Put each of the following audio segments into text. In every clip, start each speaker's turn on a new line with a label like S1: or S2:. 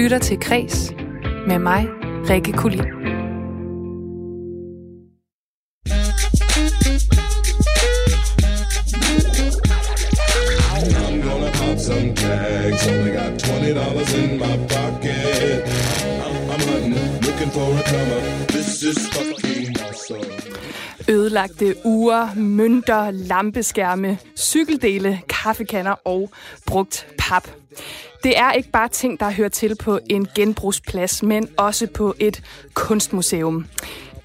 S1: lytter til Kres med mig, Rikke Kulin.
S2: Some tags. Only got twenty dollars in my pocket. I'm, I'm hunting, looking for a come up. This is fucking awesome.
S1: Ødelagte ure, mønter, lampeskærme, cykeldele, kaffekanner og brugt pap. Det er ikke bare ting, der hører til på en genbrugsplads, men også på et kunstmuseum.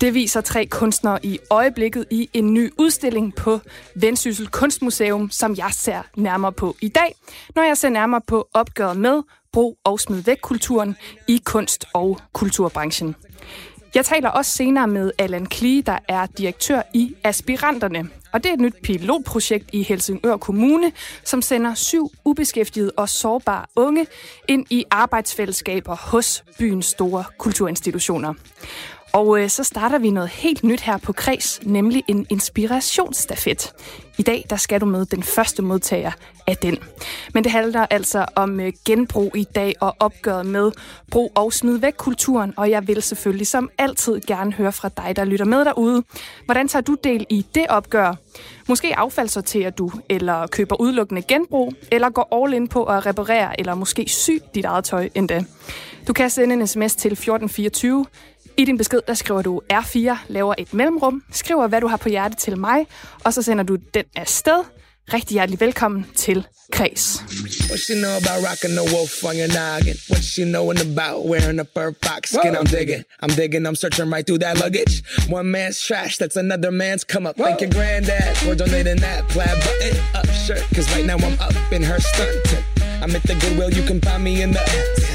S1: Det viser tre kunstnere i øjeblikket i en ny udstilling på Vendsyssel Kunstmuseum, som jeg ser nærmere på i dag, når jeg ser nærmere på opgøret med brug og smid væk kulturen i kunst- og kulturbranchen. Jeg taler også senere med Allan Klee, der er direktør i Aspiranterne. Og det er et nyt pilotprojekt i Helsingør Kommune, som sender syv ubeskæftigede og sårbare unge ind i arbejdsfællesskaber hos byens store kulturinstitutioner. Og øh, så starter vi noget helt nyt her på Kreds, nemlig en inspirationsstafet. I dag der skal du med den første modtager af den. Men det handler altså om øh, genbrug i dag og opgøret med brug og smid væk kulturen. Og jeg vil selvfølgelig som altid gerne høre fra dig, der lytter med derude. Hvordan tager du del i det opgør? Måske affaldssorterer du, eller køber udelukkende genbrug, eller går all in på at reparere, eller måske sy dit eget tøj endda. Du kan sende en sms til 1424. I din besked, der skriver du R4, laver et mellemrum, skriver, hvad du har på hjerte til mig, og så sender du den afsted. Rigtig hjertelig velkommen til Kreds.
S3: What she know about rocking the wolf on your noggin? What she knowin' about wearing a fur fox skin? Whoa. I'm digging, I'm digging, I'm searching right through that luggage. One man's trash, that's another man's come up. Whoa. Thank your granddad for donating that plaid button up shirt. Cause right now I'm up in her stunt. I'm at the Goodwill, you can find me in the.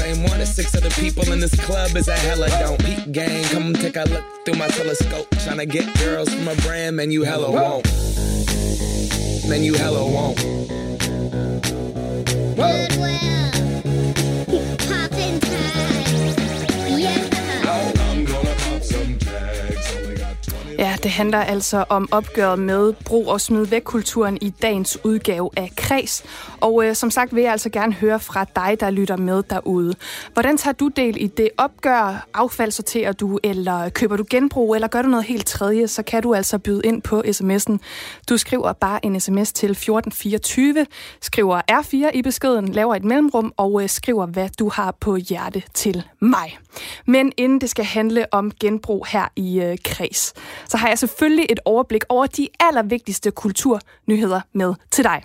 S3: same one as six other people in this club is a hella don't. Peep gang, come take a look through my telescope. Tryna get girls from a brand, man, you hella won't. Man, you hella won't.
S4: Goodwill.
S1: Det handler altså om opgøret med brug og smid væk kulturen i dagens udgave af Kreds. Og øh, som sagt vil jeg altså gerne høre fra dig, der lytter med derude. Hvordan tager du del i det opgør? Affaldssorterer du, eller køber du genbrug, eller gør du noget helt tredje, så kan du altså byde ind på sms'en. Du skriver bare en sms til 1424, skriver R4 i beskeden, laver et mellemrum og øh, skriver, hvad du har på hjerte til mig. Men inden det skal handle om genbrug her i øh, Kreds, så har jeg selvfølgelig et overblik over de allervigtigste kulturnyheder med til dig.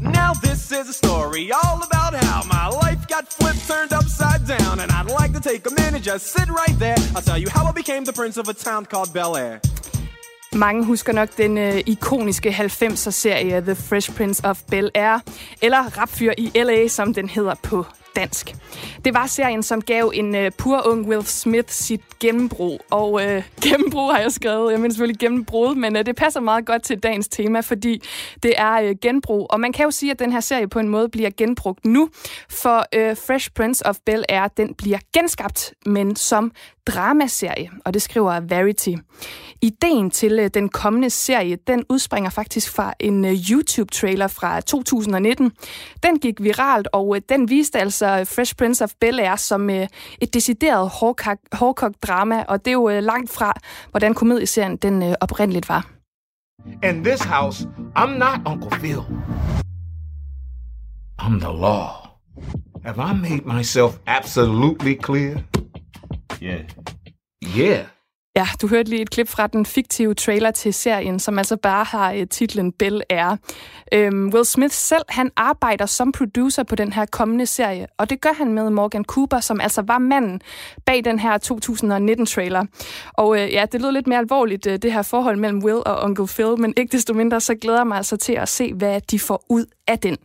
S5: Now this is a story all about how my life got flipped, turned upside down, and I'd like to take a minute, just sit right there. I'll tell you how I became the prince of a town called Bel Air.
S1: Mange husker nok den øh, ikoniske 90'er-serie The Fresh Prince of Bel-Air, eller Rapfyr i L.A., som den hedder på dansk. Det var serien, som gav en øh, pur ung Will Smith sit gennembrud. Og øh, gennembrud har jeg skrevet, jeg mener selvfølgelig gennembrud, men øh, det passer meget godt til dagens tema, fordi det er øh, genbrug. Og man kan jo sige, at den her serie på en måde bliver genbrugt nu, for øh, Fresh Prince of Bel-Air, den bliver genskabt, men som dramaserie, og det skriver Verity. Ideen til øh, den kommende serie, den udspringer faktisk fra en øh, YouTube-trailer fra 2019. Den gik viralt, og øh, den viste altså Fresh Prince of Bel-Air som et decideret hårdkogt-drama, og det er jo langt fra, hvordan komedieserien den oprindeligt var.
S6: In this house, I'm not Uncle Phil. I'm the law. Have I made myself absolutely clear?
S7: Yeah.
S6: Yeah.
S1: Ja, du hørte lige et klip fra den fiktive trailer til serien, som altså bare har uh, titlen Bell Air. Øhm, Will Smith selv, han arbejder som producer på den her kommende serie, og det gør han med Morgan Cooper, som altså var manden bag den her 2019-trailer. Og uh, ja, det lød lidt mere alvorligt, uh, det her forhold mellem Will og Uncle Phil, men ikke desto mindre, så glæder jeg mig altså til at se, hvad de får ud af den.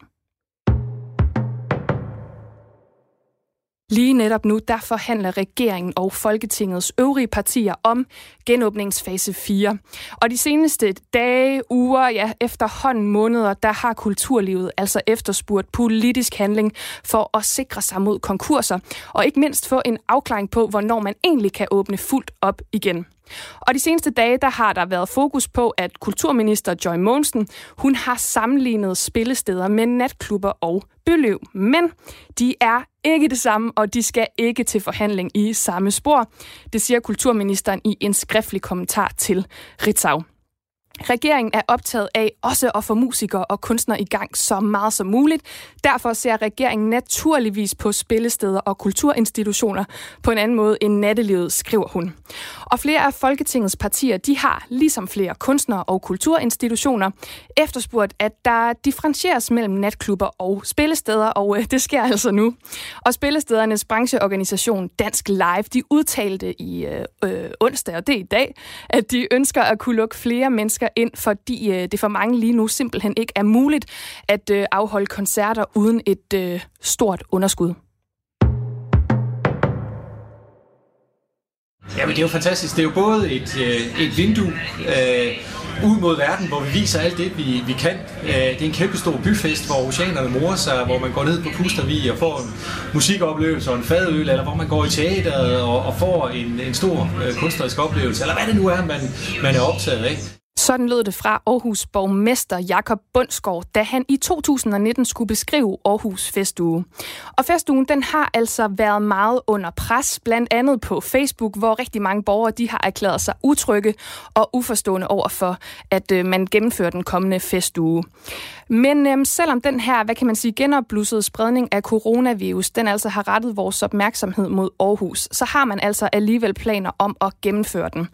S1: Lige netop nu, der forhandler regeringen og Folketingets øvrige partier om genåbningsfase 4. Og de seneste dage, uger, ja efterhånden måneder, der har kulturlivet altså efterspurgt politisk handling for at sikre sig mod konkurser, og ikke mindst få en afklaring på, hvornår man egentlig kan åbne fuldt op igen. Og de seneste dage, der har der været fokus på, at kulturminister Joy Monsen, hun har sammenlignet spillesteder med natklubber og bøløv. Men de er ikke det samme, og de skal ikke til forhandling i samme spor. Det siger kulturministeren i en skriftlig kommentar til Ritzau. Regeringen er optaget af også at få musikere og kunstnere i gang så meget som muligt. Derfor ser regeringen naturligvis på spillesteder og kulturinstitutioner på en anden måde end nattelivet, skriver hun. Og flere af Folketingets partier, de har, ligesom flere kunstnere og kulturinstitutioner, efterspurgt, at der differentieres mellem natklubber og spillesteder, og øh, det sker altså nu. Og spillestedernes brancheorganisation Dansk Live, de udtalte i øh, øh, onsdag, og det er i dag, at de ønsker at kunne lukke flere mennesker ind, fordi øh, det for mange lige nu simpelthen ikke er muligt at øh, afholde koncerter uden et øh, stort underskud.
S7: Jamen, det er jo fantastisk. Det er jo både et, øh, et vindue øh, ud mod verden, hvor vi viser alt det, vi, vi kan. Øh, det er en kæmpe stor byfest, hvor oceanerne morer sig, hvor man går ned på Pustervi og får en musikoplevelse og en fadøl, eller hvor man går i teateret og, og får en, en stor øh, kunstnerisk oplevelse, eller hvad det nu er, man, man er optaget af.
S1: Sådan lød det fra Aarhus borgmester Jakob Bundsgaard, da han i 2019 skulle beskrive Aarhus Festuge. Og festugen den har altså været meget under pres, blandt andet på Facebook, hvor rigtig mange borgere de har erklæret sig utrygge og uforstående over for, at øh, man gennemfører den kommende festuge. Men øhm, selvom den her, hvad kan man sige, genopblussede spredning af coronavirus, den altså har rettet vores opmærksomhed mod Aarhus, så har man altså alligevel planer om at gennemføre den.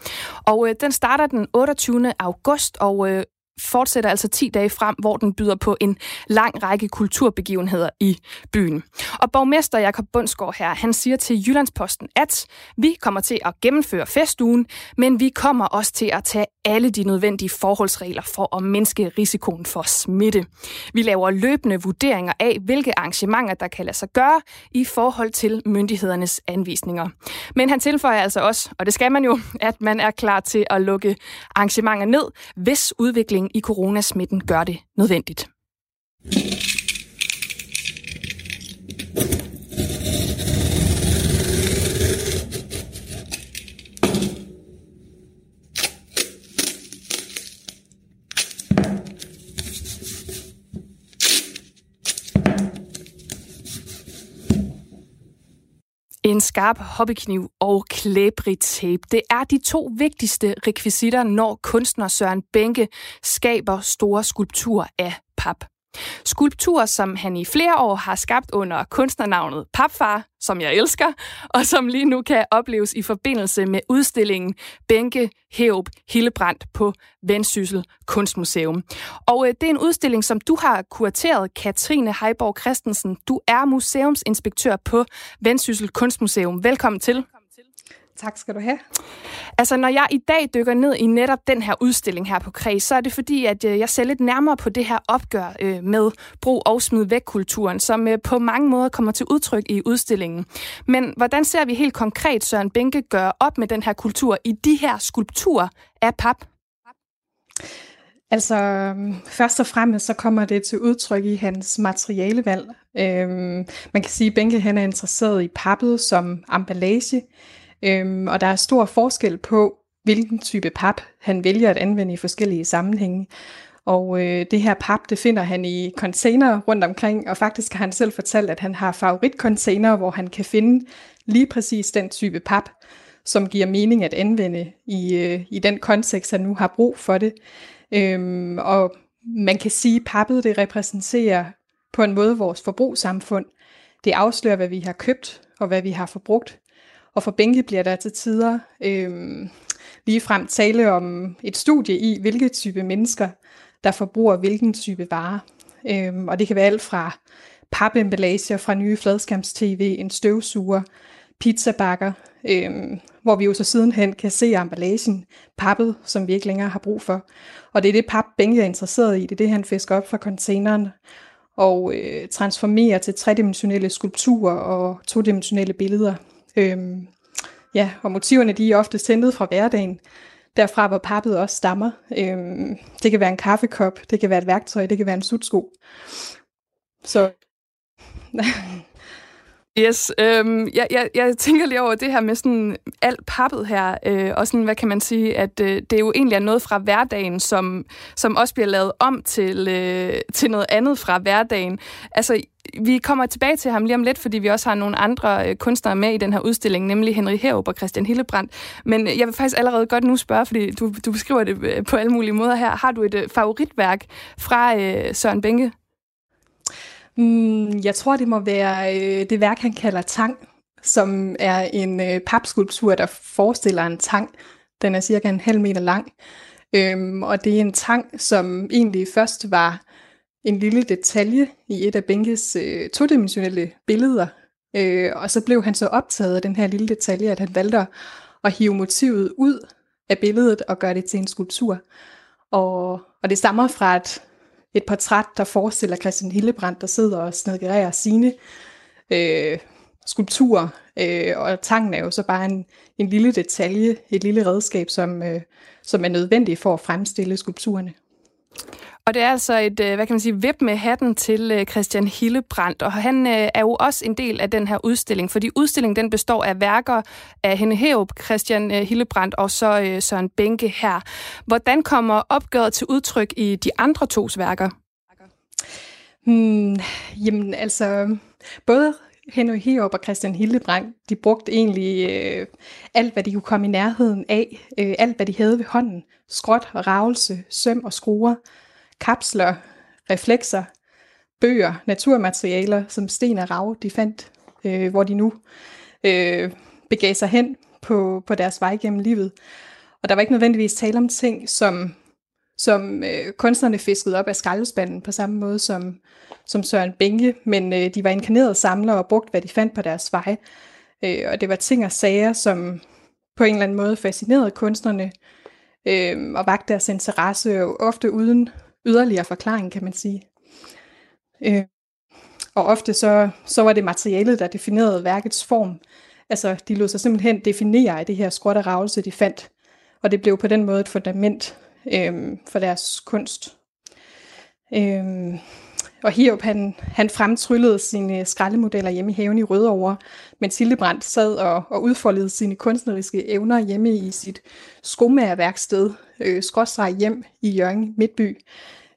S1: Og øh, den starter den 28. august, og øh, fortsætter altså 10 dage frem, hvor den byder på en lang række kulturbegivenheder i byen. Og borgmester Jakob Bundsgaard her, han siger til Jyllandsposten, at vi kommer til at gennemføre festugen, men vi kommer også til at tage alle de nødvendige forholdsregler for at mindske risikoen for smitte. Vi laver løbende vurderinger af, hvilke arrangementer, der kan lade sig gøre i forhold til myndighedernes anvisninger. Men han tilføjer altså også, og det skal man jo, at man er klar til at lukke arrangementer ned, hvis udviklingen i coronasmitten gør det nødvendigt. En skarp hobbykniv og klæbrig tape. Det er de to vigtigste rekvisitter, når kunstner Søren Bænke skaber store skulpturer af pap. Skulpturer, som han i flere år har skabt under kunstnernavnet Papfar, som jeg elsker, og som lige nu kan opleves i forbindelse med udstillingen Bænke Heop Hillebrandt på Vendsyssel Kunstmuseum. Og øh, det er en udstilling, som du har kurateret, Katrine Heiborg Christensen. Du er museumsinspektør på Vendsyssel Kunstmuseum. Velkommen til.
S8: Tak skal du have.
S1: Altså, når jeg i dag dykker ned i netop den her udstilling her på Kreds, så er det fordi, at øh, jeg ser lidt nærmere på det her opgør øh, med brug og smid væk kulturen, som øh, på mange måder kommer til udtryk i udstillingen. Men hvordan ser vi helt konkret Søren Bænke gøre op med den her kultur i de her skulpturer af pap?
S8: Altså, øhm, først og fremmest så kommer det til udtryk i hans materialevalg. Øhm, man kan sige, at Bænke han er interesseret i pappet som emballage, Øhm, og der er stor forskel på, hvilken type pap han vælger at anvende i forskellige sammenhænge. Og øh, det her pap, det finder han i container rundt omkring, og faktisk har han selv fortalt, at han har favoritcontainer, hvor han kan finde lige præcis den type pap, som giver mening at anvende i, øh, i den kontekst, han nu har brug for det. Øhm, og man kan sige, at pappet det repræsenterer på en måde vores forbrugssamfund. Det afslører, hvad vi har købt og hvad vi har forbrugt. Og for Bænke bliver der til tider øh, ligefrem tale om et studie i, hvilke type mennesker, der forbruger hvilken type varer. Øhm, og det kan være alt fra papemballager fra nye fladskærms-tv, en støvsuger, pizzabakker, øhm, hvor vi jo så sidenhen kan se emballagen pappet, som vi ikke længere har brug for. Og det er det pap, Benke er interesseret i, det er det, han fisker op fra containeren og øh, transformerer til tredimensionelle skulpturer og todimensionelle billeder. Øhm, ja, og motiverne de er ofte hentet fra hverdagen, derfra hvor pappet også stammer. Øhm, det kan være en kaffekop, det kan være et værktøj, det kan være en sutsko. Så
S1: Yes, øhm, jeg, jeg, jeg tænker lige over det her med sådan alt pappet her, øh, og sådan, hvad kan man sige, at øh, det jo egentlig er noget fra hverdagen, som, som også bliver lavet om til, øh, til noget andet fra hverdagen. Altså, vi kommer tilbage til ham lige om lidt, fordi vi også har nogle andre øh, kunstnere med i den her udstilling, nemlig Henry Herup og Christian Hillebrandt. Men øh, jeg vil faktisk allerede godt nu spørge, fordi du, du beskriver det øh, på alle mulige måder her. Har du et øh, favoritværk fra øh, Søren Bænke?
S8: Mm, jeg tror, det må være øh, det værk, han kalder Tang, som er en øh, papskulptur, der forestiller en tang. Den er cirka en halv meter lang. Øhm, og det er en tang, som egentlig først var en lille detalje i et af Benkes øh, todimensionelle billeder. Øh, og så blev han så optaget af den her lille detalje, at han valgte at hive motivet ud af billedet og gøre det til en skulptur. Og, og det stammer fra et et portræt, der forestiller Christian Hillebrandt, der sidder og snedgererer sine øh, skulpturer. Øh, og tanken er jo så bare en, en lille detalje, et lille redskab, som, øh, som er nødvendigt for at fremstille skulpturerne.
S1: Og det er altså et, øh, hvad kan man sige, vip med hatten til øh, Christian Hillebrandt, og han øh, er jo også en del af den her udstilling, fordi udstillingen den består af værker af Henne Herup, Christian Hillebrandt og så Søren Bænke her. Hvordan kommer opgøret til udtryk i de andre tos værker?
S8: Hmm, jamen altså, både Henry Herup og Christian Hillebrandt, de brugte egentlig øh, alt, hvad de kunne komme i nærheden af, øh, alt, hvad de havde ved hånden. Skråt, ravelse, søm og skruer kapsler, reflekser, bøger, naturmaterialer som sten og rav, de fandt, øh, hvor de nu øh, begav sig hen på, på deres vej gennem livet. Og der var ikke nødvendigvis tale om ting, som, som øh, kunstnerne fiskede op af skraldespanden på samme måde som, som Søren Bænke, men øh, de var inkarnerede samlere og brugte, hvad de fandt på deres vej. Øh, og det var ting og sager, som på en eller anden måde fascinerede kunstnerne øh, og vagte deres interesse, og ofte uden yderligere forklaring, kan man sige. Øh, og ofte så, så var det materialet, der definerede værkets form. Altså, de lod sig simpelthen definere af det her skråt og ravelse, de fandt. Og det blev på den måde et fundament øh, for deres kunst. Øh, og Hiob, han, han fremtryllede sine skraldemodeller hjemme i haven i Rødovre, mens Hildebrandt sad og, og udfoldede sine kunstneriske evner hjemme i sit skomagerværksted, øh, skråstreg hjem i Jørgen Midtby.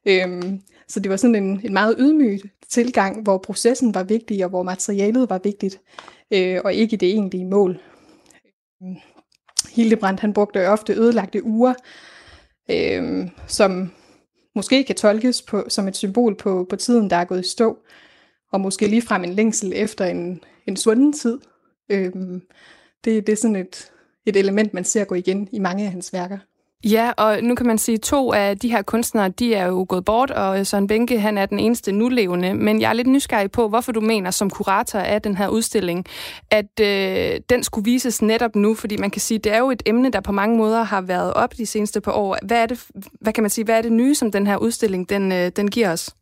S8: Øhm, så det var sådan en, en meget ydmyg tilgang, hvor processen var vigtig, og hvor materialet var vigtigt, øh, og ikke det egentlige mål. Øhm, Hildebrandt han brugte ofte ødelagte uger, øh, som måske kan tolkes på, som et symbol på, på tiden, der er gået i stå, og måske ligefrem en længsel efter en, en svunden tid. Øh, det, det er sådan et, et element, man ser gå igen i mange af hans værker.
S1: Ja, og nu kan man sige, at to af de her kunstnere, de er jo gået bort, og Søren Benke, han er den eneste nulevende. Men jeg er lidt nysgerrig på, hvorfor du mener som kurator af den her udstilling, at øh, den skulle vises netop nu, fordi man kan sige, det er jo et emne, der på mange måder har været op de seneste par år. Hvad er det, hvad kan man sige, hvad er det nye, som den her udstilling, den, øh, den giver os?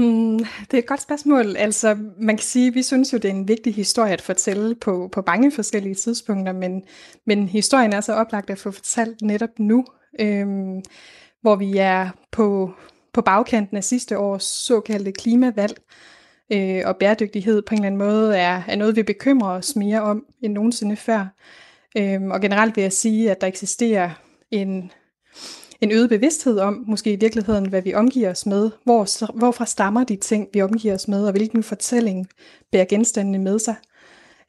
S8: Hmm, det er et godt spørgsmål. Altså, man kan sige, at vi synes jo, det er en vigtig historie at fortælle på, på mange forskellige tidspunkter, men, men historien er så oplagt at få fortalt netop nu, øhm, hvor vi er på, på bagkanten af sidste års såkaldte klimavalg, øh, og bæredygtighed på en eller anden måde er, er noget, vi bekymrer os mere om end nogensinde før. Øhm, og generelt vil jeg sige, at der eksisterer en en øget bevidsthed om, måske i virkeligheden, hvad vi omgiver os med, hvor, hvorfra stammer de ting, vi omgiver os med, og hvilken fortælling bærer genstandene med sig.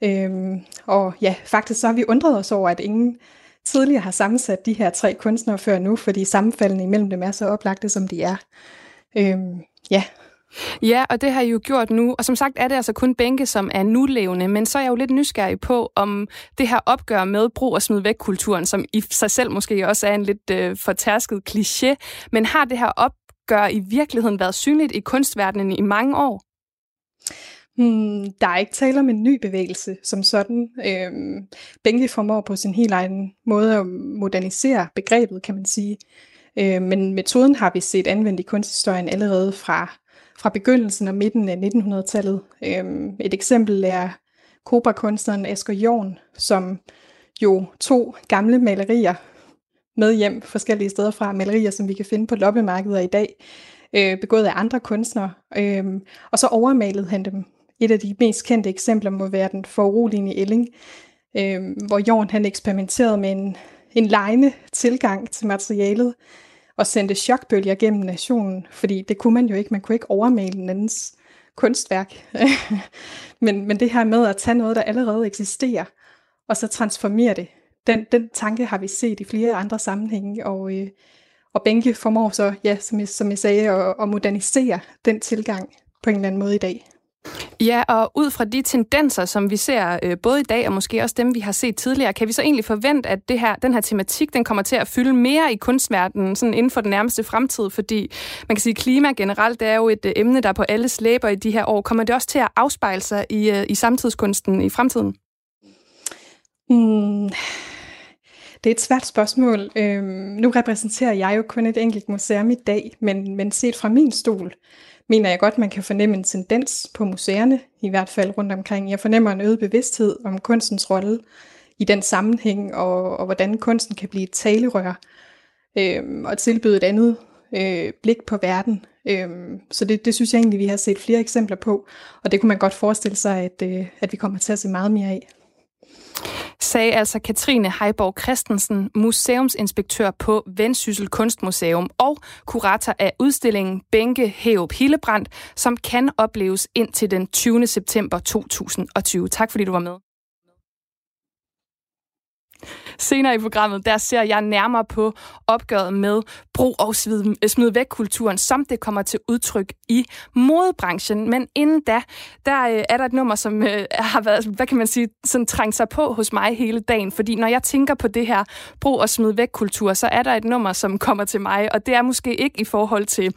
S8: Øhm, og ja, faktisk så har vi undret os over, at ingen tidligere har sammensat de her tre kunstnere før nu, fordi sammenfaldene imellem dem er så oplagte, som de er. Øhm, ja,
S1: Ja, og det har I jo gjort nu. Og som sagt er det altså kun bænke, som er nulevende. Men så er jeg jo lidt nysgerrig på, om det her opgør med brug og smid væk-kulturen, som i sig selv måske også er en lidt øh, fortærsket kliché, men har det her opgør i virkeligheden været synligt i kunstverdenen i mange år?
S8: Hmm, der er ikke tale om en ny bevægelse som sådan. Øhm, Benke formår på sin helt egen måde at modernisere begrebet, kan man sige. Øh, men metoden har vi set anvendt i kunsthistorien allerede fra, fra begyndelsen og midten af 1900-tallet. Øh, et eksempel er Cobra-kunstneren Asger Jorn, som jo to gamle malerier med hjem forskellige steder fra, malerier, som vi kan finde på loppemarkeder i dag, øh, begået af andre kunstnere. Øh, og så overmalede han dem. Et af de mest kendte eksempler må være den foruroligende Elling, øh, hvor Jorn han eksperimenterede med en, en lejende tilgang til materialet og sendte chokbølger gennem nationen, fordi det kunne man jo ikke. Man kunne ikke overmale en andens kunstværk. men, men det her med at tage noget, der allerede eksisterer, og så transformere det, den, den tanke har vi set i flere andre sammenhænge, og, øh, og Benke formår så, ja, som jeg, som jeg sagde, at, at modernisere den tilgang på en eller anden måde i dag.
S1: Ja, og ud fra de tendenser, som vi ser øh, både i dag og måske også dem, vi har set tidligere, kan vi så egentlig forvente, at det her, den her tematik den kommer til at fylde mere i kunstverdenen sådan inden for den nærmeste fremtid? Fordi man kan sige, at klima generelt det er jo et øh, emne, der er på alle slæber i de her år. Kommer det også til at afspejle sig i, øh, i samtidskunsten i fremtiden?
S8: Mm. Det er et svært spørgsmål. Øhm, nu repræsenterer jeg jo kun et enkelt museum i dag, men, men set fra min stol, mener jeg godt, man kan fornemme en tendens på museerne, i hvert fald rundt omkring. Jeg fornemmer en øget bevidsthed om kunstens rolle i den sammenhæng, og, og hvordan kunsten kan blive et talerør, øh, og tilbyde et andet øh, blik på verden. Øh, så det, det synes jeg egentlig, vi har set flere eksempler på, og det kunne man godt forestille sig, at, øh, at vi kommer til at se meget mere af
S1: sagde altså Katrine Heiborg Christensen, museumsinspektør på Vendsyssel Kunstmuseum og kurator af udstillingen Bænke Hæop Hillebrand, som kan opleves indtil den 20. september 2020. Tak fordi du var med. Senere i programmet, der ser jeg nærmere på opgøret med brug og smid væk kulturen, som det kommer til udtryk i modebranchen. Men inden da, der øh, er der et nummer, som øh, har været, hvad kan man sige, sådan trængt sig på hos mig hele dagen. Fordi når jeg tænker på det her brug og smid væk kultur, så er der et nummer, som kommer til mig, og det er måske ikke i forhold til,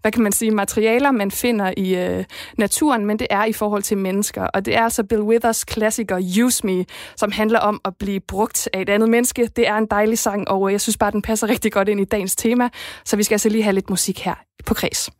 S1: hvad kan man sige, materialer, man finder i øh, naturen, men det er i forhold til mennesker. Og det er altså Bill Withers klassiker Use Me, som handler om at blive brugt af et andet menneske. Det er en dejlig sang, og øh, jeg synes bare, den passer rigtig godt ind i dagens tema. Så vi skal altså lige have lidt musik her på Kreds.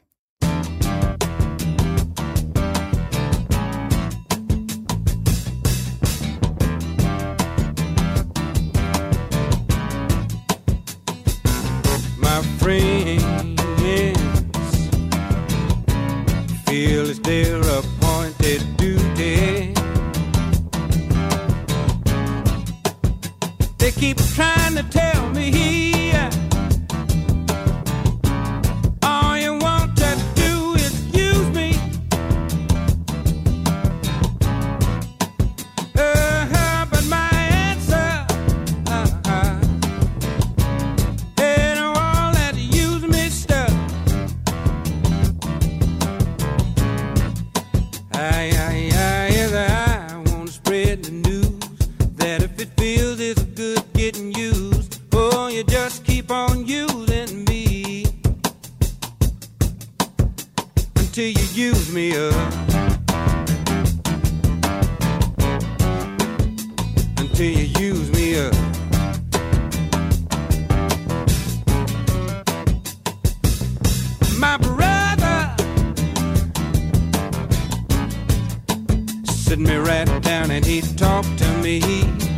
S9: Up. Until you use me up. My brother sit me right down and he talked to me.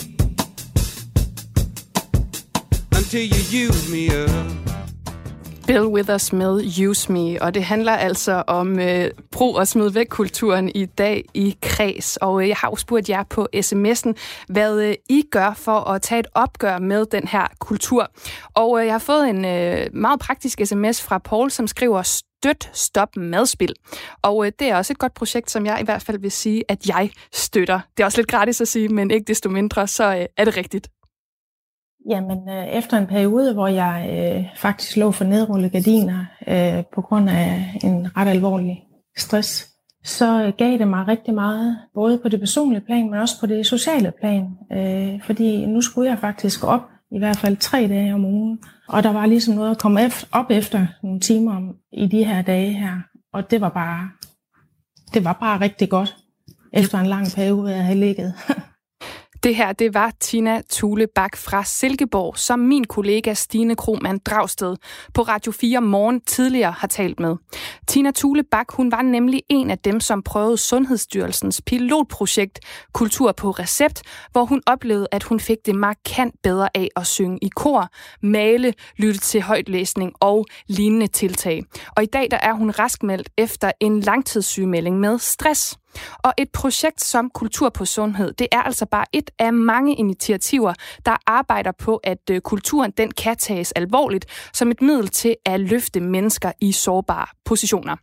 S9: till you use me up.
S1: Bill Withers med Use Me, og det handler altså om øh, brug og smid væk kulturen i dag i kreds. Og øh, jeg har jo spurgt jer på sms'en, hvad øh, I gør for at tage et opgør med den her kultur. Og øh, jeg har fået en øh, meget praktisk sms fra Paul, som skriver, støt stop madspil. Og øh, det er også et godt projekt, som jeg i hvert fald vil sige, at jeg støtter. Det er også lidt gratis at sige, men ikke desto mindre, så øh, er det rigtigt.
S10: Jamen, øh, efter en periode, hvor jeg øh, faktisk lå for nedrullede gardiner øh, på grund af en ret alvorlig stress, så øh, gav det mig rigtig meget, både på det personlige plan, men også på det sociale plan. Øh, fordi nu skulle jeg faktisk op i hvert fald tre dage om ugen, og der var ligesom noget at komme op efter nogle timer om, i de her dage her. Og det var bare, det var bare rigtig godt, efter en lang periode, jeg havde ligget.
S1: Det her, det var Tina Thule Bak fra Silkeborg, som min kollega Stine Kromand Dragsted på Radio 4 Morgen tidligere har talt med. Tina Thule Bak, hun var nemlig en af dem, som prøvede Sundhedsstyrelsens pilotprojekt Kultur på recept, hvor hun oplevede, at hun fik det markant bedre af at synge i kor, male, lytte til højtlæsning og lignende tiltag. Og i dag der er hun raskmeldt efter en langtidssygemelding med stress. Og et projekt som Kultur på Sundhed, det er altså bare et af mange initiativer, der arbejder på, at øh, kulturen den kan tages alvorligt som et middel til at løfte mennesker i sårbare positioner.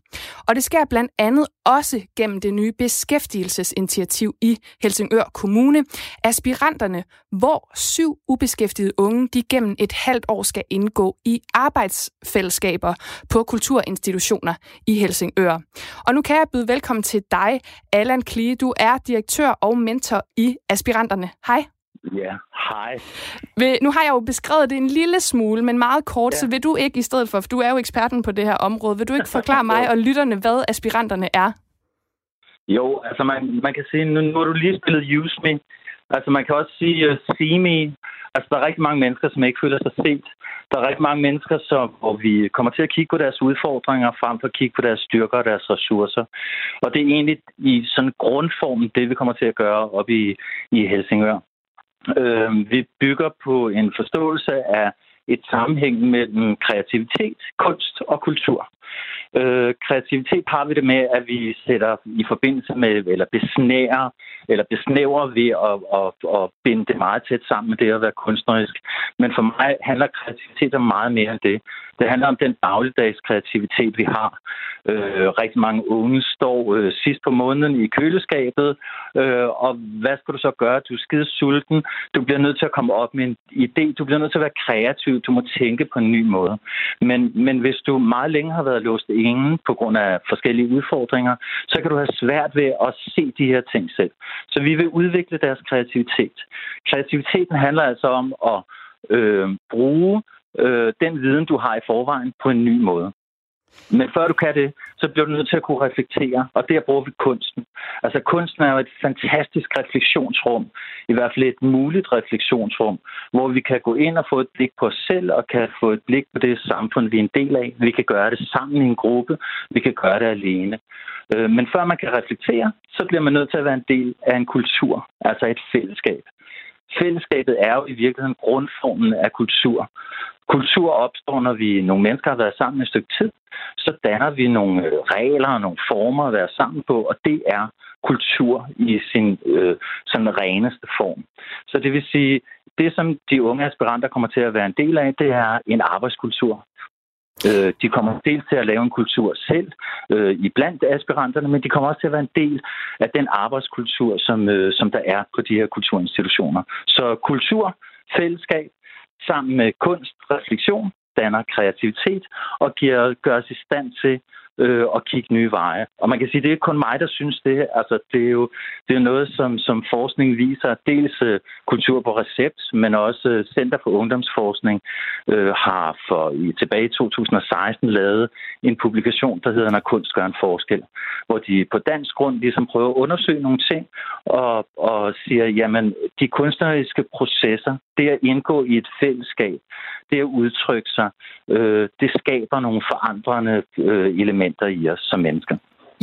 S1: Og det sker blandt andet også gennem det nye beskæftigelsesinitiativ i Helsingør Kommune. Aspiranterne, hvor syv ubeskæftigede unge, de gennem et halvt år skal indgå i arbejdsfællesskaber på kulturinstitutioner i Helsingør. Og nu kan jeg byde velkommen til dig, Allan Klie. Du er direktør og mentor i Aspiranterne. Hej.
S11: Ja, hej.
S1: Vil- Nu har jeg jo beskrevet det en lille smule, men meget kort, ja. så vil du ikke i stedet for, for du er jo eksperten på det her område, vil du ikke forklare mig og lytterne, hvad aspiranterne er?
S11: Jo, altså man, man kan sige, nu, nu har du lige spillet Use Me. Altså man kan også sige uh, See Me. Altså der er rigtig mange mennesker, som ikke føler sig set. Der er rigtig mange mennesker, som, hvor vi kommer til at kigge på deres udfordringer, frem for at kigge på deres styrker og deres ressourcer. Og det er egentlig i sådan grundformen det, vi kommer til at gøre op i, i Helsingør. Øh, vi bygger på en forståelse af et sammenhæng mellem kreativitet, kunst og kultur. Øh, kreativitet har vi det med, at vi sætter i forbindelse med, eller besnærer, eller besnæver ved at, at, at binde det meget tæt sammen med det at være kunstnerisk. Men for mig handler kreativitet om meget mere end det. Det handler om den dagligdags kreativitet, vi har. Øh, rigtig mange unge står øh, sidst på måneden i køleskabet, øh, og hvad skal du så gøre? Du er skide sulten. Du bliver nødt til at komme op med en idé. Du bliver nødt til at være kreativ. Du må tænke på en ny måde. Men, men hvis du meget længe har været låst inde på grund af forskellige udfordringer, så kan du have svært ved at se de her ting selv. Så vi vil udvikle deres kreativitet. Kreativiteten handler altså om at øh, bruge øh, øh, den viden, du har i forvejen, på en ny måde. Men før du kan det, så bliver du nødt til at kunne reflektere, og der bruger vi kunsten. Altså kunsten er jo et fantastisk refleksionsrum, i hvert fald et muligt refleksionsrum, hvor vi kan gå ind og få et blik på os selv, og kan få et blik på det samfund, vi er en del af. Vi kan gøre det sammen i en gruppe, vi kan gøre det alene. Øh, men før man kan reflektere, så bliver man nødt til at være en del af en kultur, altså et fællesskab. Fællesskabet er jo i virkeligheden grundformen af kultur. Kultur opstår, når vi nogle mennesker har været sammen et stykke tid. Så danner vi nogle øh, regler og nogle former at være sammen på, og det er kultur i sin øh, sådan reneste form. Så det vil sige, det som de unge aspiranter kommer til at være en del af, det er en arbejdskultur. Øh, de kommer dels til at lave en kultur selv øh, i blandt aspiranterne, men de kommer også til at være en del af den arbejdskultur, som, øh, som der er på de her kulturinstitutioner. Så kultur, fællesskab, sammen med kunst, refleksion, danner kreativitet og giver, gør os i stand til øh, og kigge nye veje. Og man kan sige, det er ikke kun mig, der synes det. Altså, det er jo det er noget, som, som forskning viser. Dels øh, kultur på recept, men også øh, Center for Ungdomsforskning øh, har for i, tilbage i 2016 lavet en publikation, der hedder Når kunst gør en forskel, hvor de på dansk grund ligesom prøver at undersøge nogle ting og, og siger, jamen, de kunstneriske processer, det at indgå i et fællesskab, det at udtrykke sig, øh, det skaber nogle forandrende øh, elementer i os som mennesker.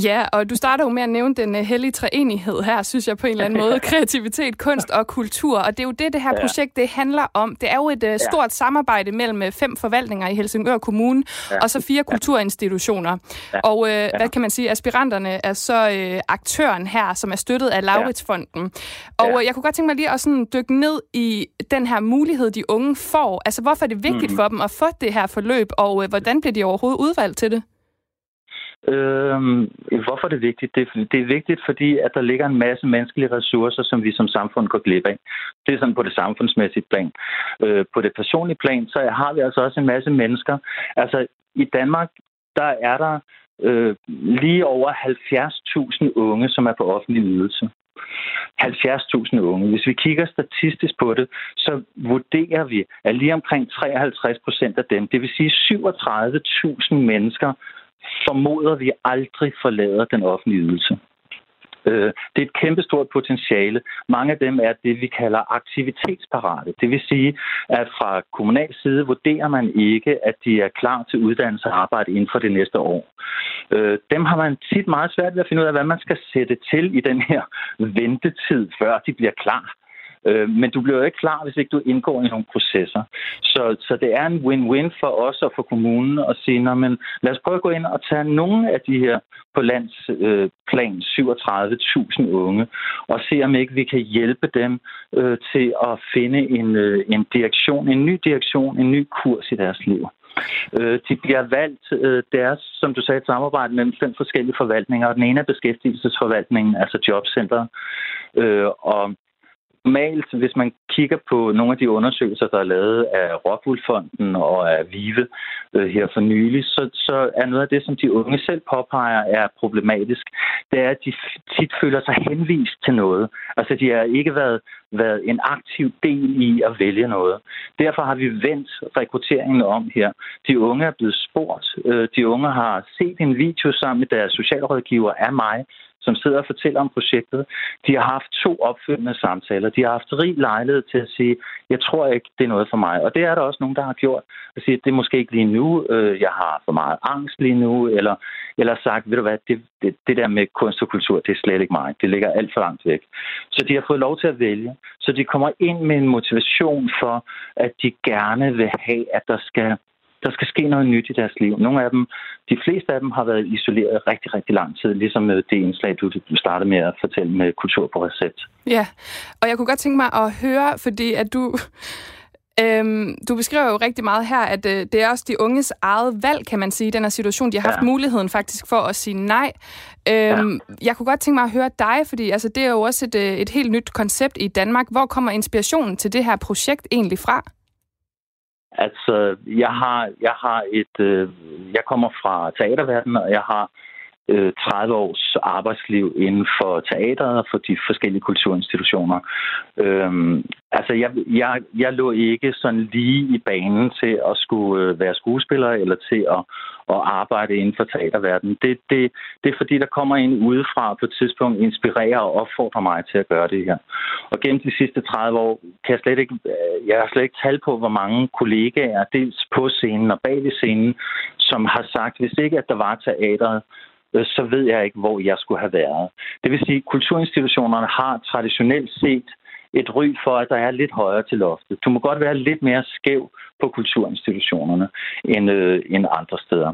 S1: Ja, og du starter jo med at nævne den uh, hellige treenighed her, synes jeg på en eller anden måde. Kreativitet, kunst og kultur. Og det er jo det, det her
S11: Ja.
S1: projekt det handler om. Det er jo et uh, stort samarbejde mellem uh, fem forvaltninger i Helsingør Kommune,
S11: Ja.
S1: og så fire kulturinstitutioner.
S11: Ja.
S1: Og uh, hvad kan man sige, aspiranterne er så uh, aktøren her, som er støttet af Lauritsfonden. Og
S11: Ja.
S1: uh, jeg kunne godt tænke mig lige at sådan dykke ned i den her mulighed, de unge får. Altså, hvorfor er det vigtigt
S11: Mhm.
S1: for dem at få det her forløb, og uh, hvordan bliver de overhovedet udvalgt til det?
S11: Øhm, hvorfor er det vigtigt? Det, er- det er vigtigt, fordi at der ligger en masse menneskelige ressourcer, som vi som samfund går glip af. Det er sådan på det samfundsmæssige plan. Øh, på det personlige plan, så har vi altså også en masse mennesker. Altså, i Danmark, der er der øh, lige over 70.000 unge, som er på offentlig ydelse. 70.000 unge. Hvis vi kigger statistisk på det, så vurderer vi, at lige omkring 53 procent af dem, det vil sige 37.000 mennesker, formoder vi aldrig forlader den offentlige ydelse. Øh, det er et kæmpestort potentiale. Mange af dem er det, vi kalder aktivitetsparate. Det vil sige, at fra kommunal side vurderer man ikke, at de er klar til uddannelse og arbejde inden for det næste år. Øh, dem har man tit meget svært ved at finde ud af, hvad man skal sætte til i den her ventetid, før de bliver klar. Øh, Men du bliver jo ikke klar, hvis ikke du indgår i nogle processer. Så, så det er en win-win for os og for kommunen at sige, "Nå, men lad os prøve at gå ind og tage nogle af de her på landsplan øh, 37.000 unge, og se om ikke vi kan hjælpe dem øh, til at finde en, øh, en direktion, en ny direktion, en ny kurs i deres liv. Øh, de bliver valgt, øh, deres, som du sagde, et samarbejde mellem fem forskellige forvaltninger, og den ene er beskæftigelsesforvaltningen, altså jobcenteret, Øh, og Normalt, hvis man kigger på nogle af de undersøgelser, der er lavet af Rockwool-fonden og af Vive øh, her for nylig, så, så er noget af det, som de unge selv påpeger, er problematisk. Det er, at de tit føler sig henvist til noget. Altså, de har ikke været, været en aktiv del i at vælge noget. Derfor har vi vendt rekrutteringen om her. De unge er blevet spurgt. Øh, De unge har set en video sammen med deres socialrådgiver af mig, som sidder og fortæller om projektet. De har haft to opfølgende samtaler. De har haft rig lejlighed til at sige, jeg tror ikke, det er noget for mig. Og det er der også nogen, der har gjort. At sige, det er måske ikke lige nu. øh, Jeg har for meget angst lige nu. Eller, eller sagt, ved du hvad, det, det, det der med kunst og kultur, det er slet ikke mig. Det ligger alt for langt væk. Så de har fået lov til at vælge. Så de kommer ind med en motivation for, at de gerne vil have, at der skal der skal ske noget nyt i deres liv. Nogle af dem, de fleste af dem har været isoleret rigtig, rigtig lang tid, ligesom med det indslag, du startede med at fortælle med kultur på recept.
S1: Ja, og jeg kunne godt tænke mig at høre, fordi at du... Øhm, du beskriver jo rigtig meget her, at øh, det er også de unges eget valg, kan man sige, i den her situation. De har haft
S11: Ja.
S1: muligheden faktisk for at sige nej. Øhm, Jeg kunne godt tænke mig at høre dig, fordi altså, det er jo også et, øh, et helt nyt koncept i Danmark. Hvor kommer inspirationen til det her projekt egentlig fra?
S11: Altså, jeg har, jeg har et, øh, jeg kommer fra teaterverdenen, og jeg har øh, 30 års arbejdsliv inden for teateret og for de forskellige kulturinstitutioner. Øhm, altså, jeg, jeg, jeg lå ikke sådan lige i banen til at skulle øh, være skuespiller eller til at, at arbejde inden for teaterverdenen. Det, det, det er fordi, der kommer en udefra på et tidspunkt inspirerer og opfordrer mig til at gøre det her. Og gennem de sidste 30 år kan jeg slet ikke, øh, jeg har slet ikke tal på, hvor mange kollegaer, dels på scenen og bag ved scenen, som har sagt, hvis ikke at der var teateret, Øh, så ved jeg ikke, hvor jeg skulle have været. Det vil sige, at kulturinstitutionerne har traditionelt set et ry for, at der er lidt højere til loftet. Du må godt være lidt mere skæv på kulturinstitutionerne end, øh, end andre steder.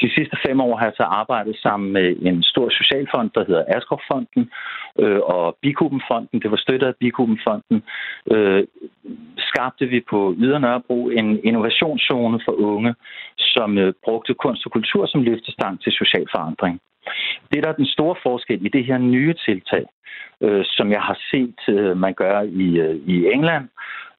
S11: De sidste fem år har jeg så arbejdet sammen med en stor socialfond, der hedder Askerfonden, øh, og Bikubenfonden. Det var støttet af Bikubenfonden. Øh, skabte vi på Ydre Nørrebro en innovationszone for unge, som øh, brugte kunst og kultur som løftestang til social forandring. Det, der er den store forskel i det her nye tiltag, øh, som jeg har set, øh, man gør i, øh, i England,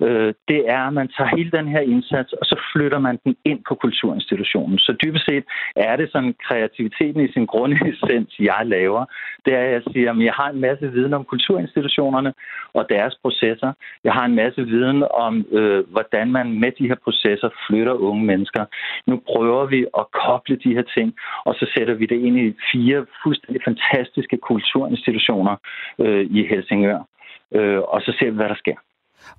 S11: øh, det er, at man tager hele den her indsats, og så flytter man den ind på kulturinstitutionen. Så dybest set er det sådan kreativiteten i sin grundessens, jeg laver. Det er, at jeg siger, at jeg har en masse viden om kulturinstitutionerne og deres processer. Jeg har en masse viden om, øh, hvordan man med de her processer flytter unge mennesker. Nu prøver vi at koble de her ting, og så sætter vi det ind i fire fuldstændig fantastiske kulturinstitutioner øh, i Helsingør. Øh, og så ser vi, hvad der sker.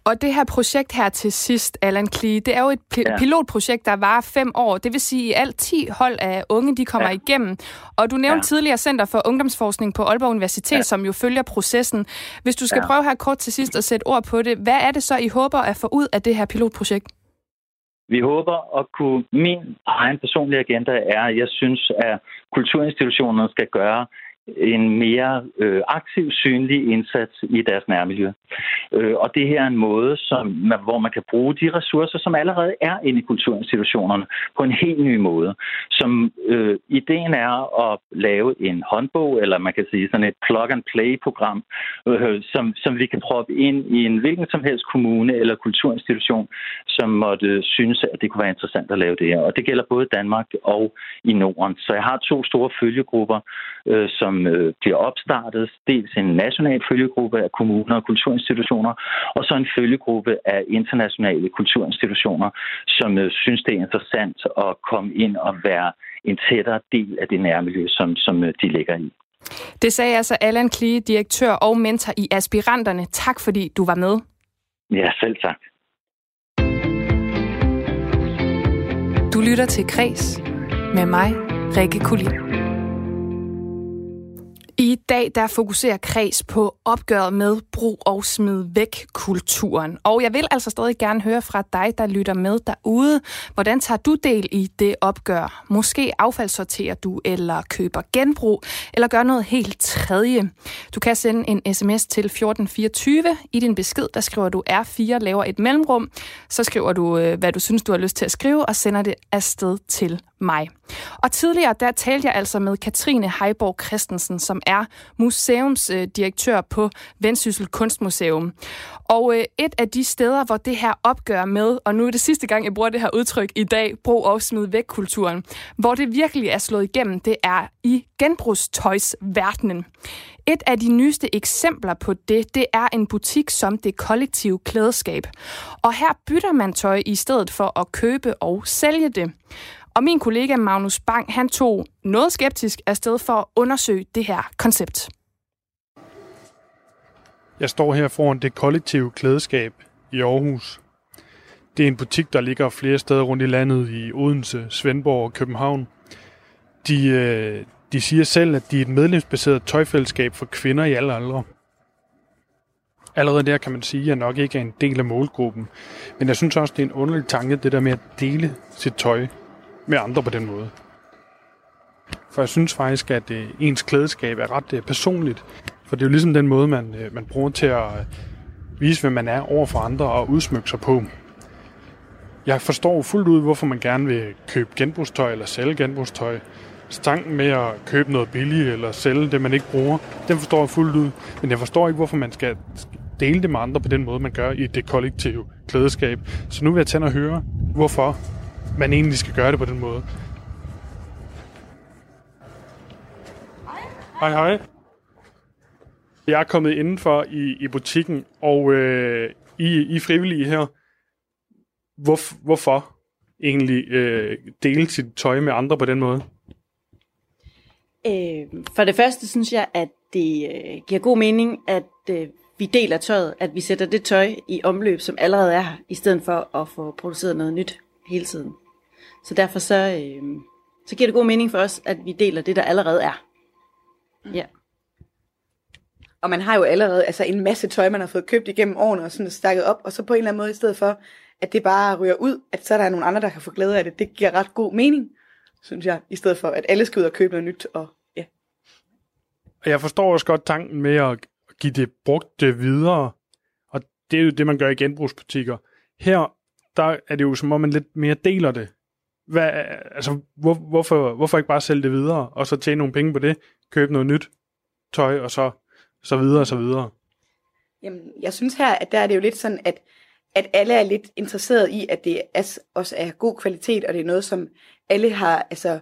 S1: Og det her projekt her til sidst, Allan Klee, det er jo et pi-
S11: Ja.
S1: pilotprojekt, der varer fem år. Det vil sige, at alt 10 hold af unge, de kommer ja. Igennem. Og du nævnte ja. Tidligere Center for Ungdomsforskning på Aalborg Universitet, ja. Som jo følger processen. Hvis du skal. Ja. prøve her kort til sidst at sætte ord på det, hvad er det så, I håber at få ud af det her pilotprojekt?
S11: Vi håber at kunne... Min egen personlige agenda er, at jeg synes, at kulturinstitutionerne skal gøre en mere øh, aktiv, synlig indsats i deres nærmiljø. Øh, og det her er en måde, som, man, hvor man kan bruge de ressourcer, som allerede er inde i kulturinstitutionerne, på en helt ny måde. Som øh, ideen er at lave en håndbog, eller man kan sige sådan et plug-and-play-program, øh, som, som vi kan proppe ind i en hvilken som helst kommune eller kulturinstitution, som måtte synes, at det kunne være interessant at lave det her. Og det gælder både Danmark og i Norden. Så jeg har to store følgegrupper, øh, som øh, bliver opstartet. Dels en national følgegruppe af kommuner og kulturinstitutioner, og så en følgegruppe af internationale kulturinstitutioner, som øh, synes, det er interessant at komme ind og være en tættere del af det nærmiljø, som, som øh, de ligger i.
S1: Det sagde altså Allan Klee, direktør og mentor i Aspiranterne. Tak fordi du var med.
S11: Ja, selv tak.
S1: Du lytter til Kres med mig, Rikke Kulin. I dag der fokuserer Kreds på opgøret med brug og smid væk kulturen. Og jeg vil altså stadig gerne høre fra dig, der lytter med derude. Hvordan tager du del i det opgør? Måske affaldssorterer du, eller køber genbrug, eller gør noget helt tredje. Du kan sende en sms til 1424. I din besked, der skriver du R4, laver et mellemrum. Så skriver du, øh, hvad du synes, du har lyst til at skrive, og sender det afsted til mig. Og tidligere, der talte jeg altså med Katrine Heiborg Christensen, som er museumsdirektør på Vendsyssel Kunstmuseum. Og øh, et af de steder, hvor det her opgør med, og nu er det sidste gang, jeg bruger det her udtryk i dag, brug og smid væk kulturen, hvor det virkelig er slået igennem, det er i genbrugstøjsverdenen. Et af de nyeste eksempler på det, det er en butik som det kollektive klædeskab. Og her bytter man tøj i stedet for at købe og sælge det. Og min kollega Magnus Bang, han tog noget skeptisk afsted for at undersøge det her koncept.
S12: Jeg står her foran det kollektive klædeskab i Aarhus. Det er en butik, der ligger flere steder rundt i landet i Odense, Svendborg og København. De, øh, de siger selv, at de er et medlemsbaseret tøjfællesskab for kvinder i alle aldre. Allerede der kan man sige, at jeg nok ikke er en del af målgruppen. Men jeg synes også, det er en underlig tanke, det der med at dele sit tøj med andre på den måde. For jeg synes faktisk, at øh, ens klædeskab er ret øh, personligt. For det er jo ligesom den måde, man, øh, man bruger til at øh, vise, hvem man er over for andre og udsmykke sig på. Jeg forstår fuldt ud, hvorfor man gerne vil købe genbrugstøj eller sælge genbrugstøj. Stanken med at købe noget billigt eller sælge det, man ikke bruger, den forstår jeg fuldt ud. Men jeg forstår ikke, hvorfor man skal dele det med andre på den måde, man gør i det kollektive klædeskab. Så nu vil jeg tænde og høre, hvorfor man egentlig skal gøre det på den måde. Hej, hej. Jeg er kommet indenfor i, i butikken, og øh, I, I er frivillige her. Hvor, hvorfor egentlig øh, dele sit tøj med andre på den måde?
S13: Øh, for det første synes jeg, at det øh, giver god mening, at øh, vi deler tøjet, at vi sætter det tøj i omløb, som allerede er her, i stedet for at få produceret noget nyt hele tiden. Så derfor så, øh, så giver det god mening for os, at vi deler det, der allerede er. Ja.
S14: Og man har jo allerede altså en masse tøj, man har fået købt igennem årene og sådan stakket op, og så på en eller anden måde i stedet for, at det bare ryger ud, at så er der nogle andre, der kan få glæde af det. Det giver ret god mening, synes jeg, i stedet for, at alle skal ud og købe noget nyt. Og, ja.
S12: Og jeg forstår også godt tanken med at give det brugte videre, og det er jo det, man gør i genbrugsbutikker. Her, der er det jo som om, man lidt mere deler det. Hvad, altså, hvor, hvorfor, hvorfor ikke bare sælge det videre, og så tjene nogle penge på det, købe noget nyt tøj, og så, så videre og så videre.
S14: Jamen, jeg synes her, at der er det jo lidt sådan, at, at alle er lidt interesseret i, at det er, også er god kvalitet, og det er noget, som alle har, altså,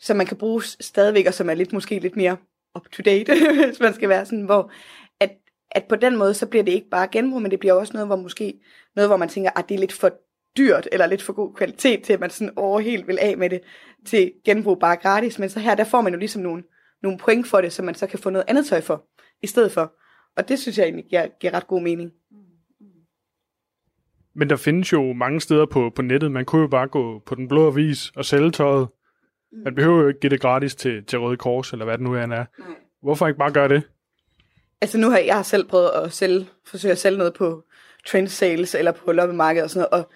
S14: som man kan bruge stadigvæk, og som er lidt måske lidt mere up-to-date, hvis man skal være sådan, hvor at, at på den måde, så bliver det ikke bare genbrug, men det bliver også noget, hvor måske, noget, hvor man tænker, at det er lidt for dyrt, eller lidt for god kvalitet, til at man sådan over helt vil af med det til genbrug bare gratis, men så her, der får man jo ligesom nogle, nogle point for det, så man så kan få noget andet tøj for, i stedet for. Og det synes jeg egentlig giver, giver ret god mening.
S12: Men der findes jo mange steder på, på nettet. Man kunne jo bare gå på den blå avis og sælge tøjet. Man behøver jo ikke give det gratis til, til Røde Kors, eller hvad det nu end er.
S14: Nej.
S12: Hvorfor ikke bare gøre det?
S14: Altså nu har jeg, jeg har selv prøvet at sælge, forsøge at sælge noget på trend sales eller på loppemarkedet og sådan noget, og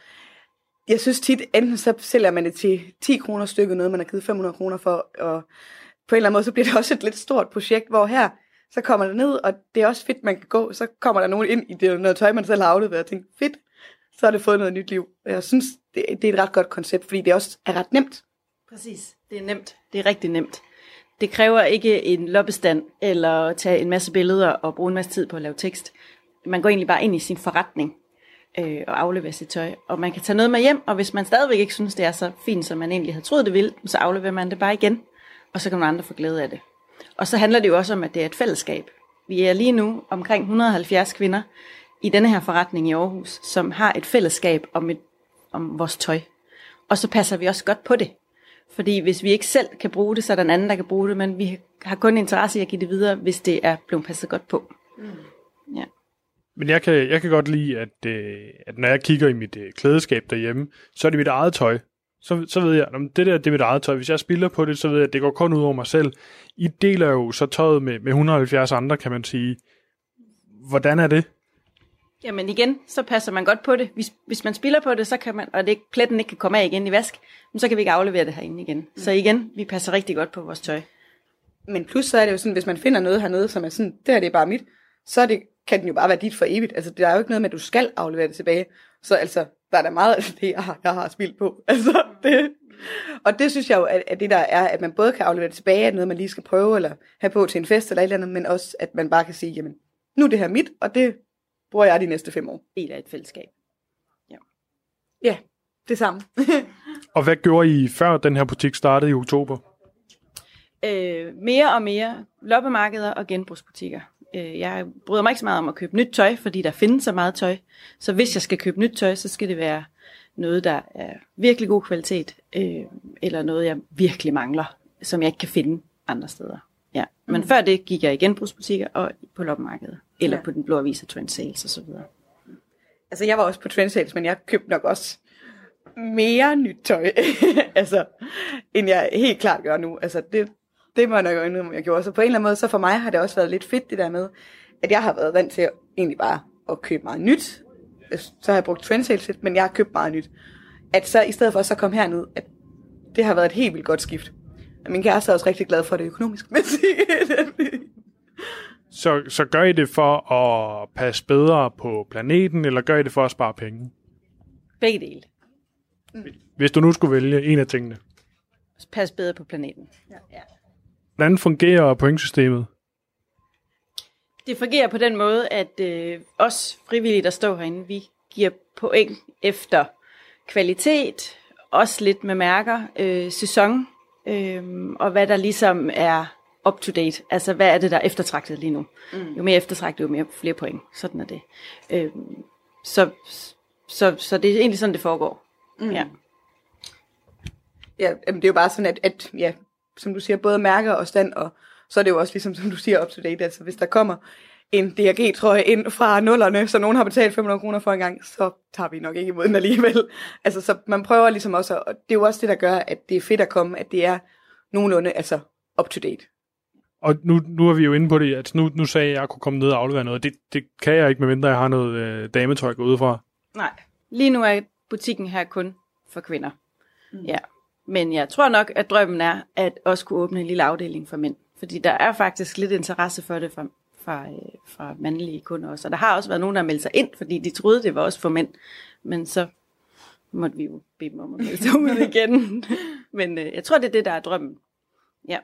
S14: jeg synes tit, enten så sælger man det til 10 kroner stykket, noget man har givet 500 kroner for, og på en eller anden måde, så bliver det også et lidt stort projekt, hvor her, så kommer det ned, og det er også fedt, man kan gå, så kommer der nogen ind i det noget tøj, man selv har afleveret, og tænker, fedt, så har det fået noget nyt liv. Jeg synes, det, det er et ret godt koncept, fordi det også er ret nemt.
S13: Præcis. Det er nemt. Det er rigtig nemt. Det kræver ikke en loppestand, eller tage en masse billeder og bruge en masse tid på at lave tekst. Man går egentlig bare ind i sin forretning øh, og afleverer sit tøj. Og man kan tage noget med hjem, og hvis man stadigvæk ikke synes, det er så fint, som man egentlig havde troet, det ville, så afleverer man det bare igen, og så kan nogle andre få glæde af det. Og så handler det jo også om, at det er et fællesskab. Vi er lige nu omkring 170 kvinder i denne her forretning i Aarhus, som har et fællesskab om, et, om vores tøj. Og så passer vi også godt på det. Fordi hvis vi ikke selv kan bruge det, så er der en anden, der kan bruge det, men vi har kun interesse i at give det videre, hvis det er blevet passet godt på. Ja.
S12: Men jeg kan, jeg kan godt lide, at, øh, at når jeg kigger i mit øh, klædeskab derhjemme, så er det mit eget tøj. Så, så ved jeg, at det der det er mit eget tøj. Hvis jeg spiller på det, så ved jeg, at det går kun ud over mig selv. I deler jo så tøjet med, med 170 andre, kan man sige. Hvordan er det?
S13: Jamen igen, så passer man godt på det. Hvis, hvis man spiller på det, så kan man, og det, ikke- pletten ikke kan komme af igen i vask, så kan vi ikke aflevere det herinde igen. Så igen, vi passer rigtig godt på vores tøj.
S14: Men plus så er det jo sådan, hvis man finder noget hernede, som er sådan, det her det er bare mit, så er det, kan den jo bare være dit for evigt. Altså, der er jo ikke noget med, at du skal aflevere det tilbage. Så altså, der er da meget af det, jeg har, jeg har spildt på. Altså, det, og det synes jeg jo, at, at det der er, at man både kan aflevere det tilbage, at noget man lige skal prøve, eller have på til en fest eller et eller andet, men også, at man bare kan sige, jamen, nu er det her mit, og det bruger jeg de næste fem år.
S13: Del af et fællesskab.
S14: Ja. Ja, det samme.
S12: Og hvad gjorde I før den her butik startede i oktober?
S13: øh, mere og mere loppemarkeder og genbrugsbutikker. Øh, jeg bryder mig ikke så meget om at købe nyt tøj, fordi der findes så meget tøj. Så hvis jeg skal købe nyt tøj, så skal det være noget, der er virkelig god kvalitet, øh, eller noget, jeg virkelig mangler, som jeg ikke kan finde andre steder. Ja. Men
S14: Mm.
S13: før det gik jeg i genbrugsbutikker og på loppemarkedet, eller
S14: Ja.
S13: på den blå avis af Trend Sales osv.
S14: Altså, jeg var også på Trendsales, men jeg købte nok også mere nyt tøj, altså, end jeg helt klart gør nu. Altså, det, det må jeg nok indrømme, jeg gjorde. Så på en eller anden måde, så for mig har det også været lidt fedt det der med, at jeg har været vant til at, egentlig bare at købe meget nyt. Så har jeg brugt Trendsales lidt, men jeg har købt meget nyt. At så i stedet for så komme herned, at det har været et helt vildt godt skift. Og min kæreste er også rigtig glad for det økonomisk
S12: Så, så gør I det for at passe bedre på planeten, eller gør I det for at spare penge?
S13: Begge dele.
S12: Hvis du nu skulle vælge en af tingene.
S13: Pas bedre på planeten. Ja.
S12: Hvordan fungerer pointsystemet?
S13: Det fungerer på den måde, at øh, os frivillige, der står herinde, vi giver point efter kvalitet, også lidt med mærker, øh, sæson, øh, og hvad der ligesom er up to date. Altså, hvad er det, der er eftertragtet lige nu?
S14: Mm.
S13: Jo mere eftertragtet, jo mere flere point. Sådan er det. Øh, så, så, så det er egentlig sådan, det foregår.
S14: Mm.
S13: Ja.
S14: Ja, det er jo bare sådan, at, at ja, som du siger, både mærker og stand, og så er det jo også ligesom, som du siger, up to date. Altså, hvis der kommer en DRG-trøje ind fra nullerne, så nogen har betalt 500 kroner for en gang, så tager vi nok ikke imod den alligevel. Altså, så man prøver ligesom også, og det er jo også det, der gør, at det er fedt at komme, at det er nogenlunde, altså, up to date.
S12: Og nu, nu er vi jo inde på det, at nu, nu sagde jeg, at jeg kunne komme ned og aflevere noget. Det, det kan jeg ikke, medmindre jeg har noget øh, dametøj udefra.
S13: Nej. Lige nu er butikken her kun for kvinder. Mm. Ja. Men jeg tror nok, at drømmen er, at også kunne åbne en lille afdeling for mænd. Fordi der er faktisk lidt interesse for det fra, fra, øh, fra mandlige kunder også. Og der har også været nogen, der meldte sig ind, fordi de troede, det var også for mænd. Men så måtte vi jo bede dem om at melde sig ud igen. Men øh, jeg tror, det er det, der er drømmen. Ja.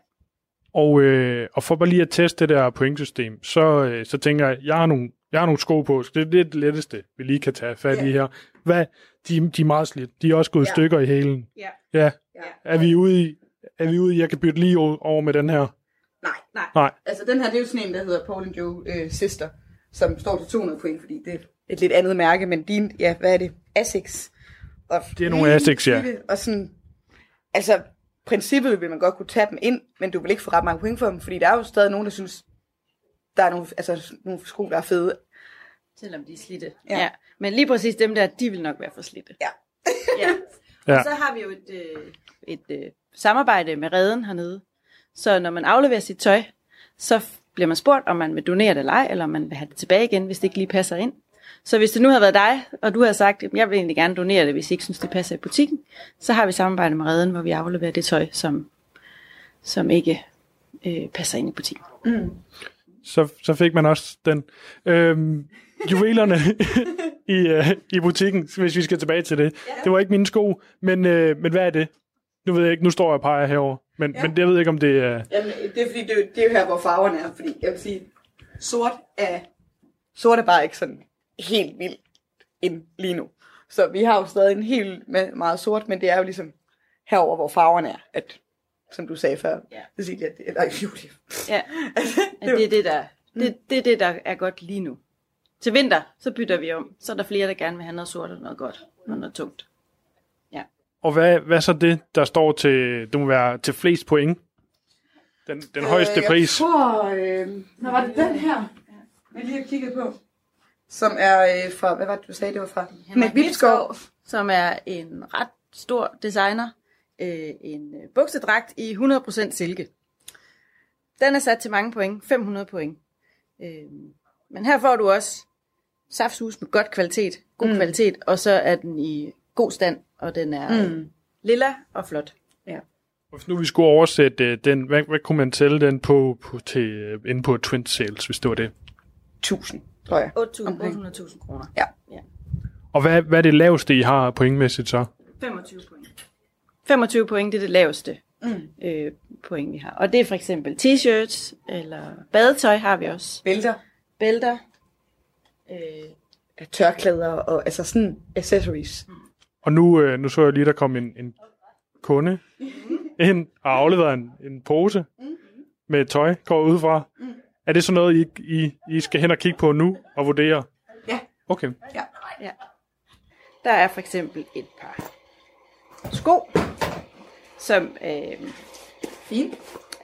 S12: Og, øh, og for bare lige at teste det der pointsystem, så, øh, så tænker jeg, jeg har nogle, jeg har nogle sko på, så det er det letteste, vi lige kan tage fat i her. Hvad? De, de er meget slidt. De er også gået
S14: Ja.
S12: stykker i hælen.
S14: Ja.
S12: Ja.
S14: Ja.
S12: Er vi ude i, er vi ude i, jeg kan bytte lige over med den her?
S14: Nej, nej.
S12: Nej.
S14: Altså, den her, det er jo sådan en, der hedder Paul and Joe øh, Sister, som står til 200 point, fordi det er et lidt andet mærke, men din, ja, hvad er det? Asics. Og
S12: Det er nogle Asics, ja.
S14: Og sådan, altså, princippet vil man godt kunne tage dem ind, men du vil ikke få ret mange point for dem, fordi der er jo stadig nogen, der synes, der er nogle, altså, nogle sko, der er fede.
S13: Selvom de er slidte.
S14: Ja.
S13: Ja. ja. Men lige præcis dem der, de vil nok være for slidte.
S14: Ja.
S13: ja.
S12: Ja.
S13: Og så har vi jo et, øh, et øh, samarbejde med redden hernede. Så når man afleverer sit tøj, så bliver man spurgt, om man vil donere det eller ej, eller om man vil have det tilbage igen, hvis det ikke lige passer ind. Så hvis det nu havde været dig, og du havde sagt, at jeg vil egentlig gerne donere det, hvis I ikke synes, det passer i butikken, så har vi samarbejde med redden, hvor vi afleverer det tøj, som, som ikke øh, passer ind i butikken.
S14: Mm.
S12: Så, så fik man også den. Øhm, juvelerne i, øh, i butikken, hvis vi skal tilbage til det. Det var ikke mine sko, men, øh, men hvad er det? Nu ved jeg ikke, nu står jeg og peger herover, men,
S14: Ja.
S12: men det ved jeg ikke, om det er...
S14: Jamen, det er fordi, det er, det er jo her, hvor farverne er. Fordi jeg vil sige, sort er, sort er bare ikke sådan helt vildt ind lige nu. Så vi har jo stadig en helt meget sort, men det er jo ligesom herover, hvor farverne er. At, som du sagde før,
S13: Ja.
S14: Cecilia, det, eller Julie.
S13: Ja, at det er det, der, det, det er det, der er godt lige nu. Til vinter, så bytter vi om. Så er der flere, der gerne vil have noget sort og noget godt og noget tungt.
S12: Og hvad, hvad så det, der står til, det må være til flest point? Den, den højeste
S14: øh,
S12: pris.
S14: Jeg tror, øh, hvad var det den her, jeg lige har kigget på? Som er øh, fra, hvad var det, du sagde, det var fra? Henrik Vilskov.
S13: som er en ret stor designer. Øh, en øh, buksedragt i 100% silke. Den er sat til mange point, 500 point. Øh, men her får du også saftsus med godt kvalitet, god
S14: Mm.
S13: kvalitet, og så er den i god stand, og den er
S14: Mm.
S13: mm. lilla og flot.
S14: Ja.
S12: Hvis nu vi skulle oversætte øh, den, hvad, hvad kunne man tælle den på, på til, øh, inde på Twin Sales, hvis det var det?
S14: 1000, tror jeg.
S13: 8.000 kroner.
S14: Ja.
S13: ja.
S12: Og hvad, hvad er det laveste, I har pointmæssigt så?
S13: 25 point. 25 point, det er det laveste
S14: Mm.
S13: øh, point, vi har. Og det er for eksempel t-shirts, eller badetøj har vi også.
S14: Bælter.
S13: Bælter. Øh,
S14: Tørklæder og altså sådan accessories.
S12: Og nu, øh, nu så jeg lige, der kom en, en kunde ind og afleverede en, en pose med tøj, går ud fra. Er det sådan noget, I, I, I skal hen og kigge på nu og vurdere?
S14: Ja.
S12: Okay.
S14: Ja.
S13: ja. Der er for eksempel et par sko, som øh,
S14: Fine.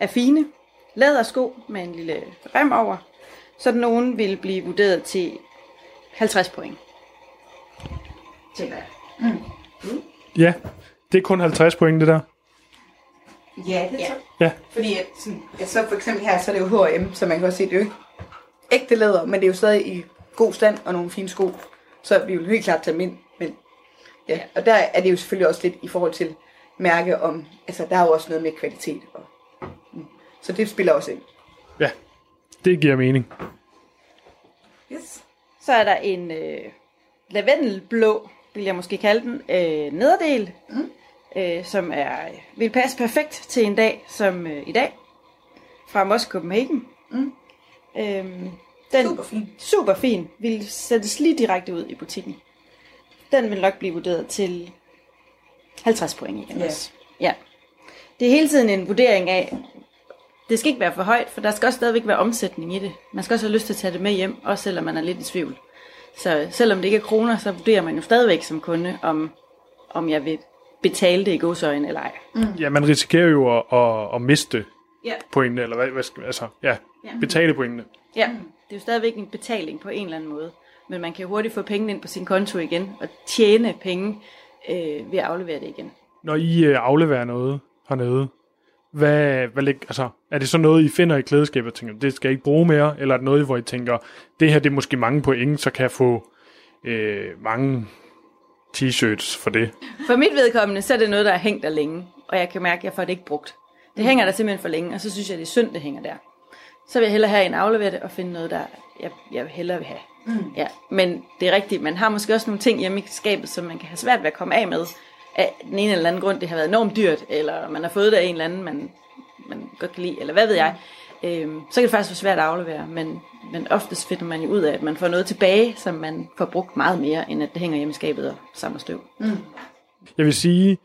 S13: er fine. Lædersko med en lille rem over. Så nogen vil blive vurderet til 50 point. Tænker jeg.
S12: Ja, det er kun 50 point, det der.
S14: Ja, det er
S13: Ja.
S14: så.
S12: Ja.
S14: Fordi at, sådan, ja, så for eksempel her, så er det jo H&M, så man kan også se, det er jo ikke ægte læder, men det er jo stadig i god stand og nogle fine sko. Så vi vil helt klart tage dem ind. Men, ja. Og der er det jo selvfølgelig også lidt i forhold til mærke om, altså der er jo også noget med kvalitet. Og, mm. så det spiller også ind.
S12: Ja, det giver mening.
S14: Yes.
S13: Så er der en øh, lavendelblå, vil jeg måske kalde den, øh, nederdel, mm. øh, som er vil passe perfekt til en dag som øh, i dag, fra Moss Copenhagen.
S14: Mm.
S13: Øhm, den,
S14: Super fin.
S13: Super fin. Vil sættes lige direkte ud i butikken. Den vil nok blive vurderet til 50 point igen
S14: Ja.
S13: også. Ja. Det er hele tiden en vurdering af, det skal ikke være for højt, for der skal også stadigvæk være omsætning i det. Man skal også have lyst til at tage det med hjem, også selvom man er lidt i tvivl. Så selvom det ikke er kroner, så vurderer man jo stadigvæk som kunde, om, om jeg vil betale det i godsøjne eller ej.
S12: Ja, man risikerer jo at, at, at miste
S13: Ja.
S12: pointene, eller hvad, hvad skal, altså, ja,
S13: Ja.
S12: betale pointene.
S13: Ja, det er jo stadigvæk en betaling på en eller anden måde. Men man kan jo hurtigt få pengene ind på sin konto igen, og tjene penge øh, ved at aflevere det igen.
S12: Når I øh, afleverer noget hernede, hvad, hvad lig, altså, er det så noget, I finder i klædeskabet og tænker, det skal jeg ikke bruge mere, eller er det noget, hvor I tænker, det her det er måske mange point, så kan jeg få øh, mange t-shirts for det?
S13: For mit vedkommende, så er det noget, der er hængt der længe, og jeg kan mærke, at jeg får det ikke brugt. Det hænger der simpelthen for længe, og så synes jeg, det er synd, det hænger der. Så vil jeg hellere have en aflevere det og finde noget, der jeg, jeg hellere vil have.
S14: Mm.
S13: Ja, men det er rigtigt, man har måske også nogle ting hjemme i skabet, som man kan have svært ved at komme af med. Af den ene eller anden grund, det har været enormt dyrt, eller man har fået det af en eller anden, man, man godt kan lide, eller hvad ved jeg. Øhm, så kan det faktisk være svært at aflevere, men, men oftest finder man jo ud af, at man får noget tilbage, som man får brugt meget mere, end at det hænger hjemme i skabet og samler støv.
S14: Mm.
S12: Jeg vil sige,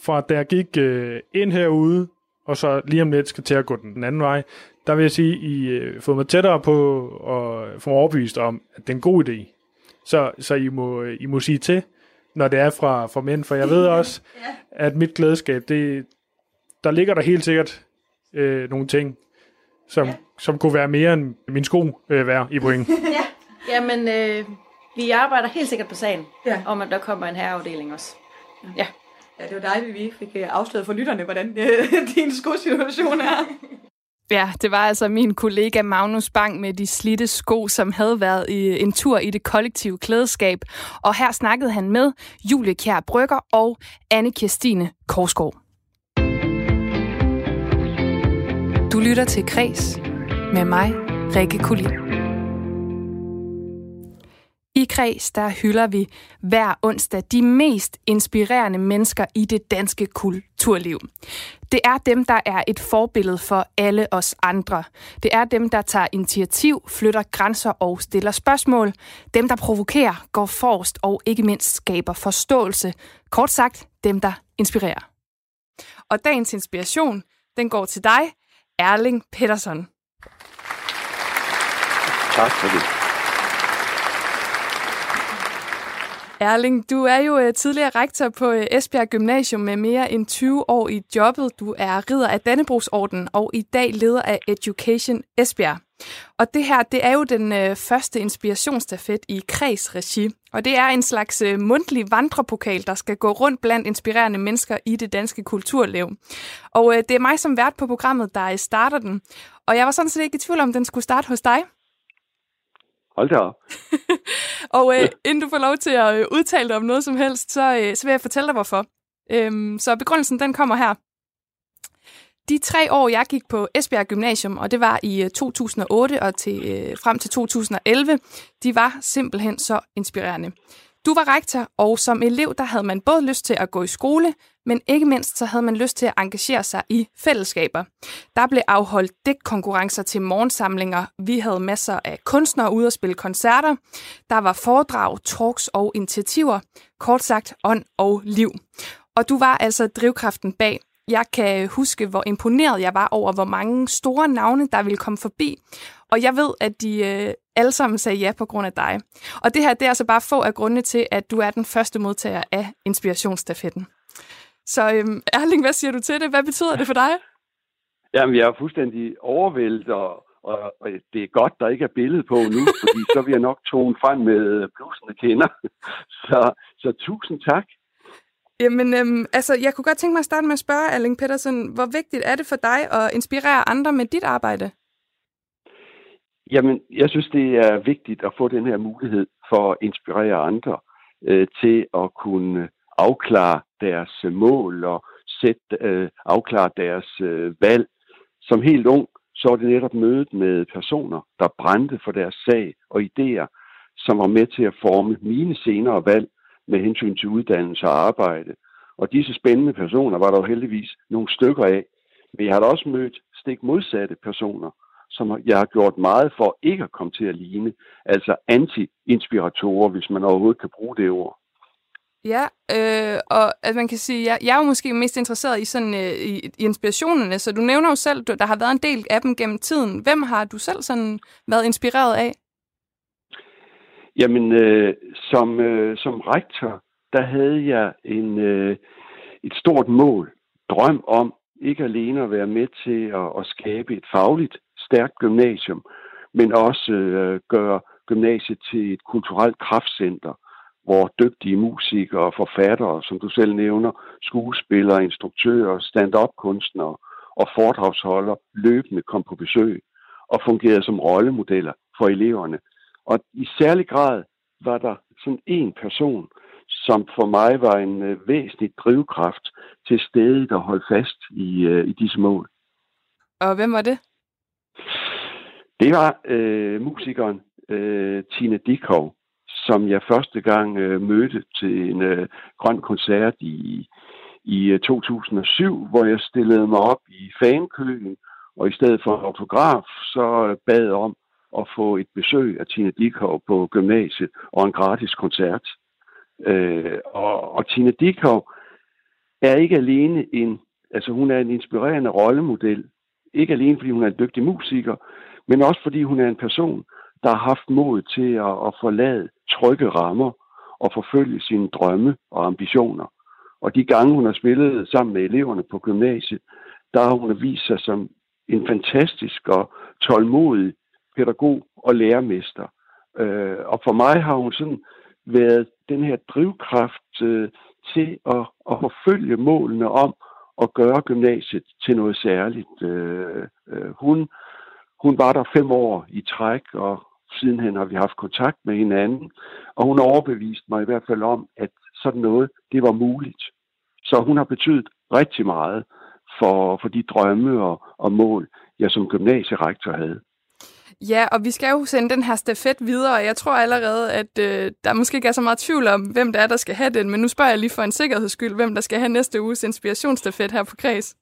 S12: fra da jeg gik øh, ind herude, og så lige om lidt skal til at gå den anden vej, der vil jeg sige, I øh, fået mig tættere på og få mig overbevist om, at det er en god idé. Så, så I, må, I må sige til, når det er fra, fra mænd, for jeg ved også, at mit glædeskab, det, der ligger der helt sikkert øh, nogle ting, som, som kunne være mere end min sko øh, værd i point.
S13: ja, Jamen, øh, vi arbejder helt sikkert på sagen,
S14: Ja.
S13: om at der kommer en herreafdeling også. Ja.
S14: Ja, det var dejligt, at vi fik øh, afsløret for lytterne, hvordan øh, din skosituation er.
S1: Ja, det var altså min kollega Magnus Bang med de slitte sko, som havde været i en tur i det kollektive klædeskab. Og her snakkede han med Julie Kjær Brygger og anne Kirstine Korsgaard. Du lytter til Kres med mig, Rikke Kulin. Kreds, der hylder vi hver onsdag de mest inspirerende mennesker i det danske kulturliv. Det er dem, der er et forbillede for alle os andre. Det er dem, der tager initiativ, flytter grænser og stiller spørgsmål. Dem, der provokerer, går forrest og ikke mindst skaber forståelse. Kort sagt, dem, der inspirerer. Og dagens inspiration, den går til dig, Erling Pedersen.
S15: Tak for det.
S1: Erling, du er jo øh, tidligere rektor på øh, Esbjerg Gymnasium med mere end 20 år i jobbet. Du er ridder af Dannebrogsorden og i dag leder af Education Esbjerg. Og det her, det er jo den øh, første inspirationsstafet i kredsregi. Og det er en slags øh, mundtlig vandrepokal, der skal gå rundt blandt inspirerende mennesker i det danske kulturliv. Og øh, det er mig som vært på programmet, der øh, starter den. Og jeg var sådan set ikke i tvivl om, den skulle starte hos dig.
S15: Hold da op.
S1: Og øh, inden du får lov til at øh, udtale dig om noget som helst, så, øh, så vil jeg fortælle dig, hvorfor. Øhm, så begrundelsen, den kommer her. De tre år, jeg gik på Esbjerg Gymnasium, og det var i øh, 2008 og til, øh, frem til 2011, de var simpelthen så inspirerende. Du var rektor, og som elev, der havde man både lyst til at gå i skole, men ikke mindst så havde man lyst til at engagere sig i fællesskaber. Der blev afholdt dækkonkurrencer til morgensamlinger. Vi havde masser af kunstnere ude at spille koncerter. Der var foredrag, talks og initiativer. Kort sagt, ånd og liv. Og du var altså drivkraften bag. Jeg kan huske, hvor imponeret jeg var over, hvor mange store navne, der ville komme forbi. Og jeg ved, at de øh, alle sammen sagde ja på grund af dig. Og det her, det er altså bare få af grundene til, at du er den første modtager af inspirationsstafetten. Så øhm, Erling, hvad siger du til det? Hvad betyder det for dig?
S15: Jamen, jeg er fuldstændig overvældet, og, og, og det er godt, der ikke er billede på nu, fordi så vil jeg nok tone frem med øh, blusende kender. Så, så tusind tak.
S1: Jamen, øhm, altså, jeg kunne godt tænke mig at starte med at spørge, Erling Petersen, hvor vigtigt er det for dig at inspirere andre med dit arbejde?
S15: Jamen, jeg synes, det er vigtigt at få den her mulighed for at inspirere andre øh, til at kunne afklare deres mål og sætte, øh, afklare deres øh, valg. Som helt ung, så var det netop mødet med personer, der brændte for deres sag og idéer, som var med til at forme mine senere valg med hensyn til uddannelse og arbejde. Og disse spændende personer var der jo heldigvis nogle stykker af. Men jeg har da også mødt stik modsatte personer, som jeg har gjort meget for ikke at komme til at ligne. Altså anti-inspiratorer, hvis man overhovedet kan bruge det ord.
S1: Ja, øh, og at man kan sige, jeg, jeg er jo måske mest interesseret i, sådan, øh, i, i inspirationerne, så du nævner jo selv, du, der har været en del af dem gennem tiden. Hvem har du selv sådan været inspireret af?
S15: Jamen, øh, som, øh, som rektor, der havde jeg en, øh, et stort mål, drøm om ikke alene at være med til at, at skabe et fagligt stærkt gymnasium, men også øh, gøre gymnasiet til et kulturelt kraftcenter, hvor dygtige musikere, forfattere, som du selv nævner, skuespillere, instruktører, stand-up-kunstnere og foredragsholdere løbende kom på besøg og fungerede som rollemodeller for eleverne. Og i særlig grad var der sådan en person, som for mig var en øh, væsentlig drivkraft til stedet at holde fast i, øh, i disse mål.
S1: Og hvem var det?
S15: Det var øh, musikeren øh, Tina Dikov, som jeg første gang øh, mødte til en øh, grøn koncert i, i øh, 2007, hvor jeg stillede mig op i fankøen, og i stedet for en autograf, så øh, bad om at få et besøg af Tina Dikov på gymnasiet og en gratis koncert. Øh, og, og Tina Dikov er ikke alene en, altså hun er en inspirerende rollemodel, ikke alene fordi hun er en dygtig musiker, men også fordi hun er en person, der har haft mod til at, at forlade trygge rammer og forfølge sine drømme og ambitioner. Og de gange, hun har spillet sammen med eleverne på gymnasiet, der har hun vist sig som en fantastisk og tålmodig pædagog og lærermester, Øh, og for mig har hun sådan været den her drivkraft øh, til at, at forfølge målene om at gøre gymnasiet til noget særligt. Øh, øh, hun, hun var der fem år i træk, og sidenhen har vi haft kontakt med hinanden, og hun overbeviste mig i hvert fald om, at sådan noget, det var muligt. Så hun har betydet rigtig meget for, for de drømme og, og mål, jeg som gymnasierektor havde.
S1: Ja, og vi skal jo sende den her stafet videre, og jeg tror allerede, at øh, der måske ikke er så meget tvivl om, hvem det er, der skal have den, men nu spørger jeg lige for en sikkerheds skyld, hvem der skal have næste uges inspirationsstafet her på Kreds.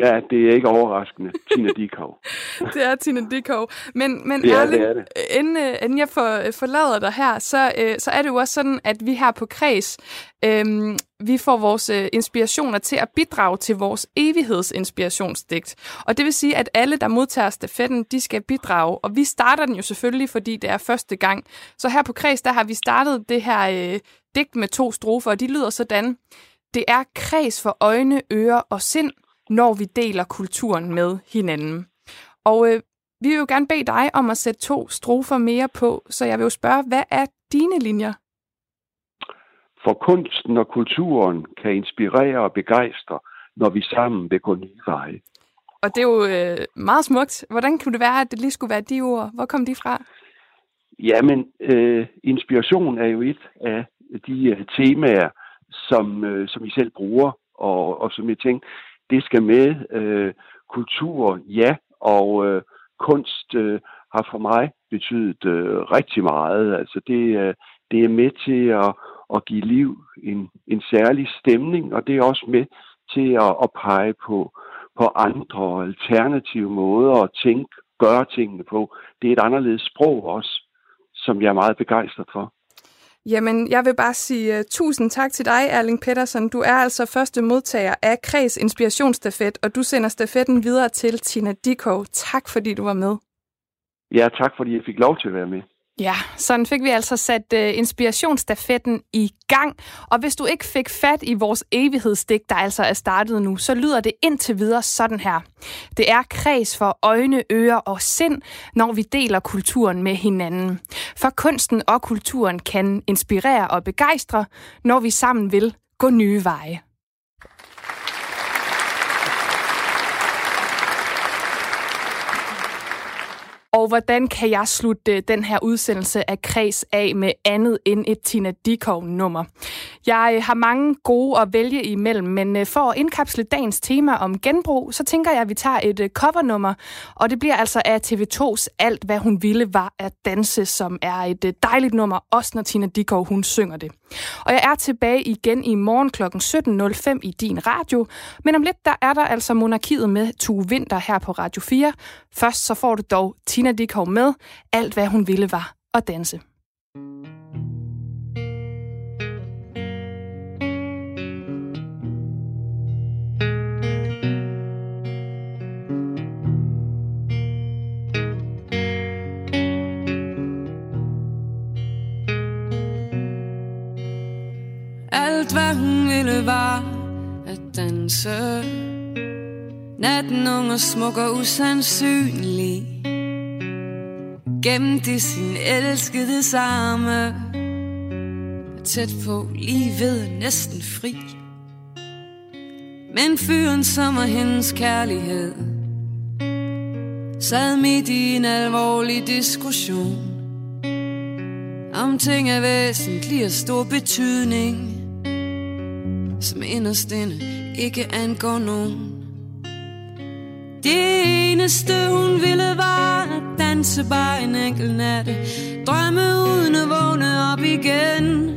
S15: Ja, det er ikke overraskende. Tina Dikov.
S1: det er Tina Dikov. Men, men
S15: Ja,
S1: Erling,
S15: det er det.
S1: Inden, øh, inden jeg for, forlader dig her, så, øh, så er det jo også sådan, at vi her på Kreds, øh, vi får vores øh, inspirationer til at bidrage til vores evighedsinspirationsdigt. Og det vil sige, at alle, der modtager stafetten, de skal bidrage. Og vi starter den jo selvfølgelig, fordi det er første gang. Så her på Kreds, der har vi startet det her øh, digt med to strofer, og de lyder sådan. Det er kreds for øjne, ører og sind, når vi deler kulturen med hinanden. Og øh, vi vil jo gerne bede dig om at sætte to strofer mere på, så jeg vil jo spørge, hvad er dine linjer?
S15: For kunsten og kulturen kan inspirere og begejstre, når vi sammen vil gå nye veje.
S1: Og det er jo øh, meget smukt. Hvordan kunne det være, at det lige skulle være de ord? Hvor kom de fra?
S15: Jamen, øh, inspiration er jo et af de øh, temaer, som, øh, som I selv bruger, og, og som jeg tænkte, det skal med. Øh, kultur, ja, og øh, kunst øh, har for mig betydet øh, rigtig meget. Altså det, øh, det er med til at, at give liv en, en særlig stemning, og det er også med til at, at pege på, på andre alternative måder at tænke, gøre tingene på. Det er et anderledes sprog også, som jeg er meget begejstret for.
S1: Jamen, jeg vil bare sige uh, tusind tak til dig, Erling Pedersen. Du er altså første modtager af Kreds Inspirationsstafet, og du sender stafetten videre til Tina Dikov. Tak, fordi du var med.
S15: Ja, tak fordi jeg fik lov til at være med.
S1: Ja, sådan fik vi altså sat uh, inspirationsstafetten i gang. Og hvis du ikke fik fat i vores evighedsdigt, der altså er startet nu, så lyder det indtil videre sådan her. Det er kreds for øjne, ører og sind, når vi deler kulturen med hinanden. For kunsten og kulturen kan inspirere og begejstre, når vi sammen vil gå nye veje. Og hvordan kan jeg slutte øh, den her udsendelse af Kreds af med andet end et Tina Dikov-nummer? Jeg øh, har mange gode at vælge imellem, men øh, for at indkapsle dagens tema om genbrug, så tænker jeg, at vi tager et covernummer, og det bliver altså af TV2's Alt, hvad hun ville, var at danse, som er et dejligt nummer, også når Tina Dikov, hun synger det. Og jeg er tilbage igen i morgen kl. 17.05 i din radio, men om lidt, der er der altså monarkiet med Tue Vinter her på Radio 4. Først så får du dog Tina Dikov med. Alt, hvad hun ville, var at danse.
S16: Alt hvad hun ville var at danse. Natten ung og smuk og usandsynlig. Gemt i sin elskede arme Tæt på, lige ved, næsten fri. Men fyren, som er hendes kærlighed Sad midt i en alvorlig diskussion Om ting af væsentlig og stor betydning. Som inderst inde ikke angår nogen. Det eneste hun ville var at danse bare en enkelt natte. Drømme uden at vågne op igen.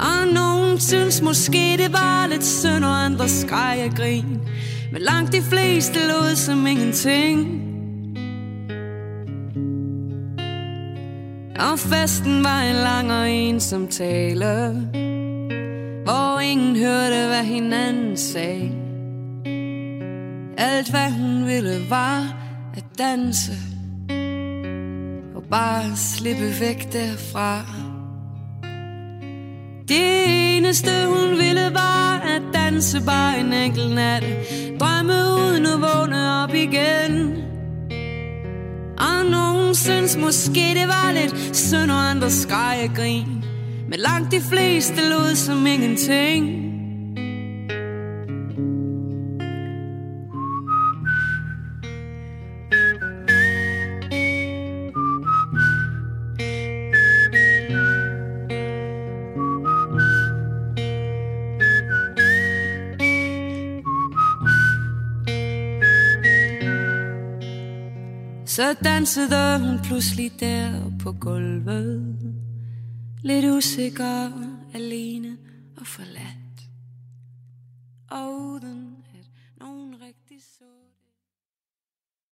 S16: Og nogen synes måske det var lidt synd Og andre skreg og grin. Men langt de fleste lod som ingenting. Og festen var en lang og ensom tale. Hvor ingen hørte hvad hinanden sagde. Alt hvad hun ville var at danse Og bare slippe væk derfra. Det eneste hun ville var at danse bare en enkelt nat. Drømme uden at vågne op igen. Og nogen synes måske det var lidt synd, og andre skreg og grin. Men langt de fleste lod som ingenting. Så dansede hun pludselig der på gulvet Lidt usikker, alene og forladt. Og uden